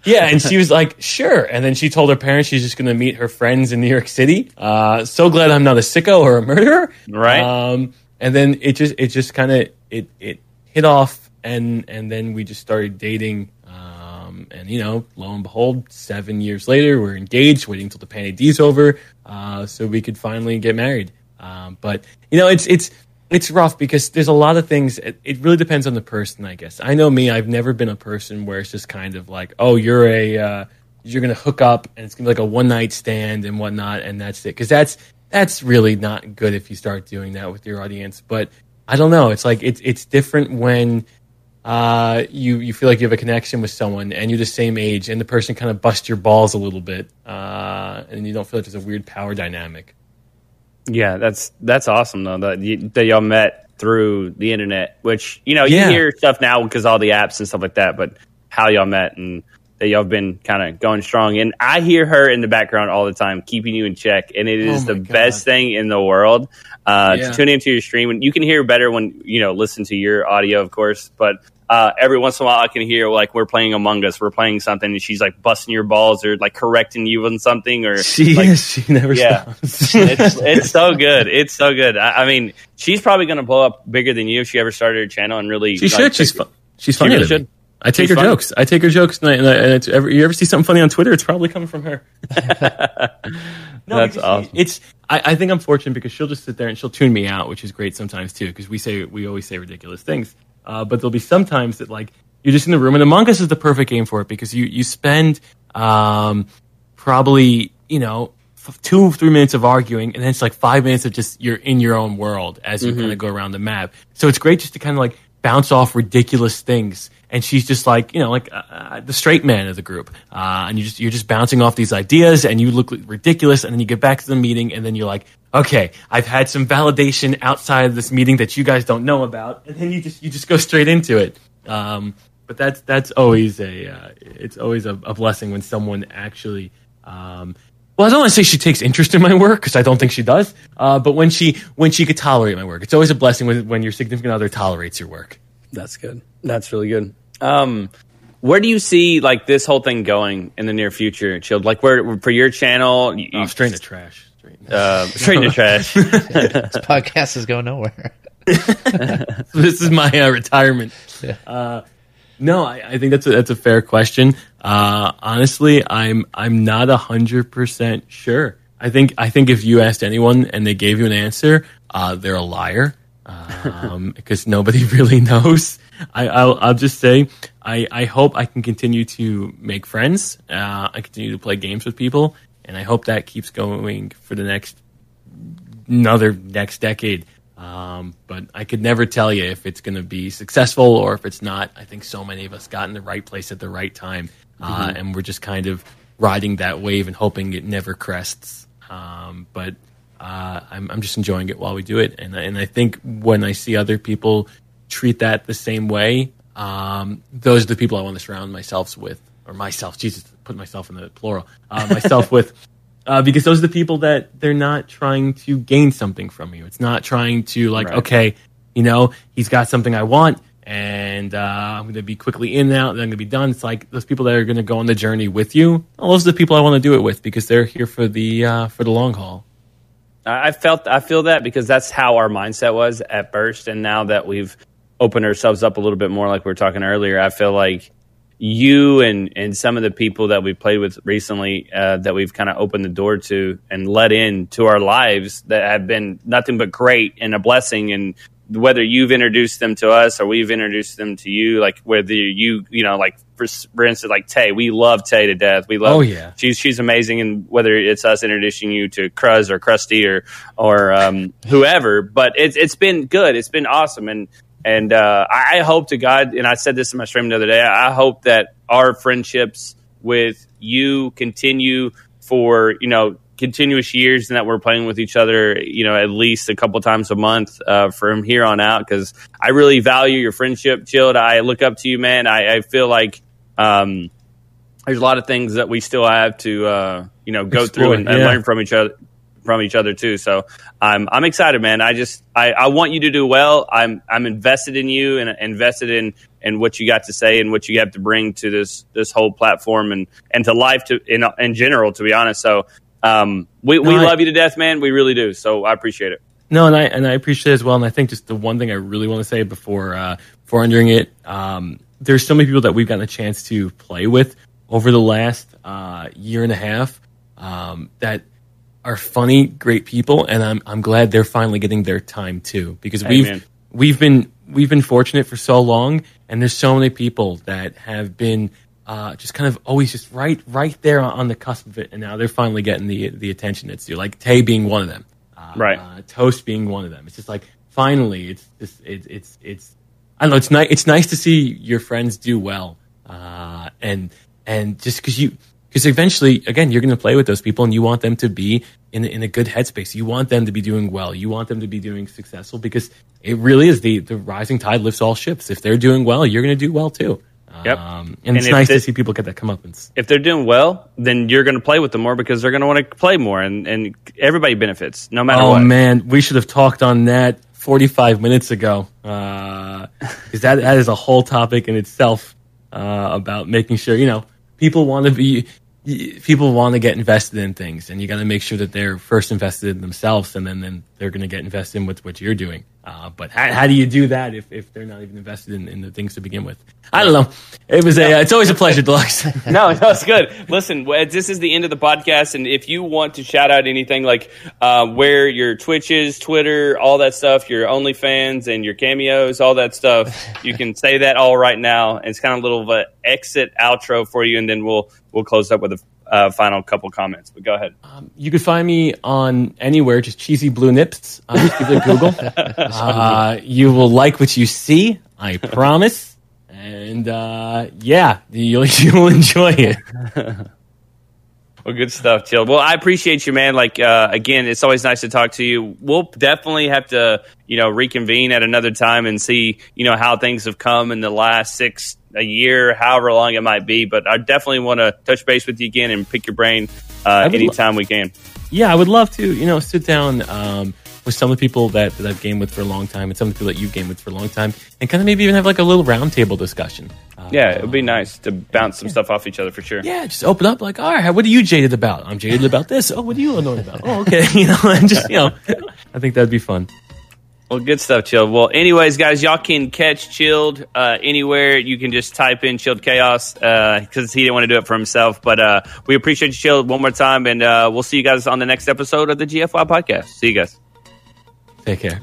[SPEAKER 3] yeah, and she was like, "Sure." And then she told her parents she's just going to meet her friends in New York City. Uh, so glad I'm not a sicko or a murderer,
[SPEAKER 2] Right.
[SPEAKER 3] Um, and then it just it just kind of it it hit off, and and then we just started dating. Um, and you know, lo and behold, seven years later, we're engaged, waiting till the Panty D's over, uh, so we could finally get married. Um, but you know, it's it's it's rough because there's a lot of things. It, it really depends on the person, I guess. I know me; I've never been a person where it's just kind of like, oh, you're a uh, you're gonna hook up and it's gonna be like a one night stand and whatnot, and that's it. Because that's that's really not good if you start doing that with your audience. But I don't know. It's like it's it's different when uh, you you feel like you have a connection with someone and you're the same age, and the person kind of busts your balls a little bit, uh, and you don't feel like there's a weird power dynamic.
[SPEAKER 2] yeah that's that's awesome though that, you, that y'all met through the internet which you know
[SPEAKER 3] Yeah.
[SPEAKER 2] you hear stuff now because all the apps and stuff like that but how y'all met and that y'all have been kind of going strong and i hear her in the background all the time keeping you in check and it is
[SPEAKER 3] Oh
[SPEAKER 2] the
[SPEAKER 3] God.
[SPEAKER 2] best thing in the world uh,
[SPEAKER 3] Yeah.
[SPEAKER 2] to tune into your stream and you can hear better when you know listen to your audio of course but uh, every once in a while i can hear like we're playing among us we're playing something and she's like busting your balls or like correcting you on something or
[SPEAKER 3] She
[SPEAKER 2] like,
[SPEAKER 3] she never
[SPEAKER 2] Yeah.
[SPEAKER 3] stops.
[SPEAKER 2] it's it's so good. It's so good. I, I mean, she's probably going to blow up bigger than you if she ever started her channel and really.
[SPEAKER 3] She
[SPEAKER 2] like,
[SPEAKER 3] should. She's fun. She's funny.
[SPEAKER 2] really
[SPEAKER 3] to me.
[SPEAKER 2] should.
[SPEAKER 3] I take
[SPEAKER 2] She's
[SPEAKER 3] her
[SPEAKER 2] funny.
[SPEAKER 3] jokes. I take her jokes, and, I, and, I, and it's ever, you ever see something funny on Twitter? It's probably coming from her. no,
[SPEAKER 2] That's awesome.
[SPEAKER 3] It's. I, I think I'm fortunate because she'll just sit there and she'll tune me out, which is great sometimes too. Because we say we always say ridiculous things, uh, but there'll be sometimes that like you're just in the room, and Among Us is the perfect game for it because you you spend um, probably you know two three minutes of arguing, and then it's like five minutes of just you're in your own world as you kind of go around the map. So it's great just to kind of like bounce off ridiculous things. And she's just like you know like uh, uh, the straight man of the group, uh, and you just you're just bouncing off these ideas, and you look ridiculous, and then you get back to the meeting, and then you're like, okay, I've had some validation outside of this meeting that you guys don't know about, and then you just you just go straight into it. Um, but that's that's always a uh, it's always a, a blessing when someone actually um, well i don't want to say she takes interest in my work because i don't think she does. Uh, but when she when she could tolerate my work it's always a blessing when, when your significant other tolerates your work
[SPEAKER 2] That's good. That's really good. Um, where do you see like this whole thing going in the near future, Chilled? Like where for your channel? You,
[SPEAKER 3] oh, straight into trash straight into-
[SPEAKER 2] uh, straight into trash.
[SPEAKER 1] This podcast is going nowhere.
[SPEAKER 3] this is my uh, retirement
[SPEAKER 1] Yeah.
[SPEAKER 3] uh, No, I, I think that's a, that's a fair question. Uh, honestly, I'm I'm not a hundred percent sure. I think I think if you asked anyone and they gave you an answer, uh, they're a liar um, because nobody really knows. I, I'll, I'll just say I, I hope I can continue to make friends. Uh, I continue to play games with people, and I hope that keeps going for the next another next decade. Um, but I could never tell you if it's going to be successful or if it's not. I think so many of us got in the right place at the right time, uh, and we're just kind of riding that wave and hoping it never crests. Um, but uh, I'm, I'm just enjoying it while we do it, and and I think when I see other people treat that the same way, um, those are the people I want to surround myself with, or myself. Jesus, put myself in the plural. Uh, myself with. Uh, because those are the people that they're not trying to gain something from you. It's not trying to like,
[SPEAKER 2] Right.
[SPEAKER 3] okay, you know, he's got something I want, and uh, I'm going to be quickly in and out. Then I'm going to be done. It's like those people that are going to go on the journey with you. Well, those are the people I want to do it with because they're here for the uh, for the long haul.
[SPEAKER 2] I felt I feel that because that's how our mindset was at first, and now that we've opened ourselves up a little bit more, like we were talking earlier, I feel like you and and some of the people that we've played with recently uh, that we've kind of opened the door to and let in to our lives that have been nothing but great and a blessing and whether you've introduced them to us or we've introduced them to you like whether you you know like for, for instance like tay we love tay to death. We love
[SPEAKER 3] Oh, yeah.
[SPEAKER 2] she's she's amazing and whether it's us introducing you to Cruz or Krusty or or um, whoever but it's it's been good. It's been awesome. And and uh, I I hope to God and I said this in my stream the other day I hope that our friendships with you continue for you know continuous years and that we're playing with each other you know at least a couple times a month uh, from here on out because I really value your friendship chilled I look up to you man I, I feel like um, there's a lot of things that we still have to uh, you know go through and, and
[SPEAKER 3] yeah.
[SPEAKER 2] learn from each other from each other too. So I'm I'm excited, man. I just I, I want you to do well. I'm I'm invested in you and invested in in what you got to say and what you have to bring to this this whole platform and and to life to in in general. To be honest, so um, we we
[SPEAKER 3] No, I-
[SPEAKER 2] love you to death, man. We really do. So I appreciate it.
[SPEAKER 3] No, and I and I appreciate it as well. And I think just the one thing I really want to say before uh, before entering it, um, there's so many people that we've gotten a chance to play with over the last uh, year and a half um, that are funny, great people, and I'm I'm glad they're finally getting their time too because we've
[SPEAKER 2] Amen.
[SPEAKER 3] we've been we've been fortunate for so long, and there's so many people that have been uh, just kind of always just right right there on, the cusp of it, and now they're finally getting the the attention it's due. Like Tay being one of them, uh,
[SPEAKER 2] Right.
[SPEAKER 3] Uh, Toast being one of them. It's just like finally, it's just it's it's it's I don't know. It's nice. It's nice to see your friends do well, uh, and and just because you because eventually, again, you're going to play with those people, and you want them to be in a- in a good headspace. You want them to be doing well. You want them to be doing successful because it really is the the rising tide lifts all ships. If they're doing well, you're going to do well too.
[SPEAKER 2] Yep.
[SPEAKER 3] Um, and,
[SPEAKER 2] And
[SPEAKER 3] it's nice
[SPEAKER 2] thi-
[SPEAKER 3] to see people get that comeuppance.
[SPEAKER 2] If they're doing well, then you're going to play with them more because they're going to want to play more, and and everybody benefits no matter
[SPEAKER 3] Oh
[SPEAKER 2] what.
[SPEAKER 3] man, we should have talked on that 45 minutes ago. Because that that is a whole topic in itself uh, about making sure you know people want to be people want to get invested in things, and you got to make sure that they're first invested in themselves, and then then they're going to get invested in with what you're doing. Uh, but how, how do you do that if, if they're not even invested in, in the things to begin with? I don't know. It was a. It's always a pleasure, Deluxe.
[SPEAKER 2] no, no, it's good. Listen, this is the end of the podcast, and if you want to shout out anything like uh, where your Twitch is, Twitter, all that stuff, your OnlyFans and your cameos, all that stuff, you can say that all right now. It's kind of a little of an exit outro for you, and then we'll we'll close up with a uh, final couple comments. But go ahead.
[SPEAKER 3] You can find me on anywhere, just cheesy blue nips. Uh, just give it a Google. uh, you will like what you see, I promise. And uh, yeah, you'll you'll enjoy it.
[SPEAKER 2] Well, good stuff, Chill. Well, I appreciate you, man. Like uh, again, it's always nice to talk to you. We'll definitely have to, you know, reconvene at another time and see, you know, how things have come in the last six a year, however long it might be. But I definitely want to touch base with you again and pick your brain uh,
[SPEAKER 3] would lo-
[SPEAKER 2] anytime we can.
[SPEAKER 3] Yeah, I would love to, you know, sit down um, with some of the people that, that I've gamed with for a long time, and some of the people that you've gamed with for a long time, and kind of maybe even have like a little roundtable discussion.
[SPEAKER 2] Yeah, it would be nice to bounce some stuff off each other for sure.
[SPEAKER 3] yeah, just open up like, all right, what are you jaded about? I'm jaded about this. Oh, what are you annoyed about? Oh, okay, you know, and just you know, I think that'd be fun.
[SPEAKER 2] Well, good stuff, Chilled. Well, anyways, guys, y'all can catch Chilled uh, anywhere. You can just type in Chilled Chaos because uh, he didn't want to do it for himself. But uh, we appreciate you, Chilled, one more time. And uh, we'll see you guys on the next episode of the GFY podcast. See you guys.
[SPEAKER 3] Take care.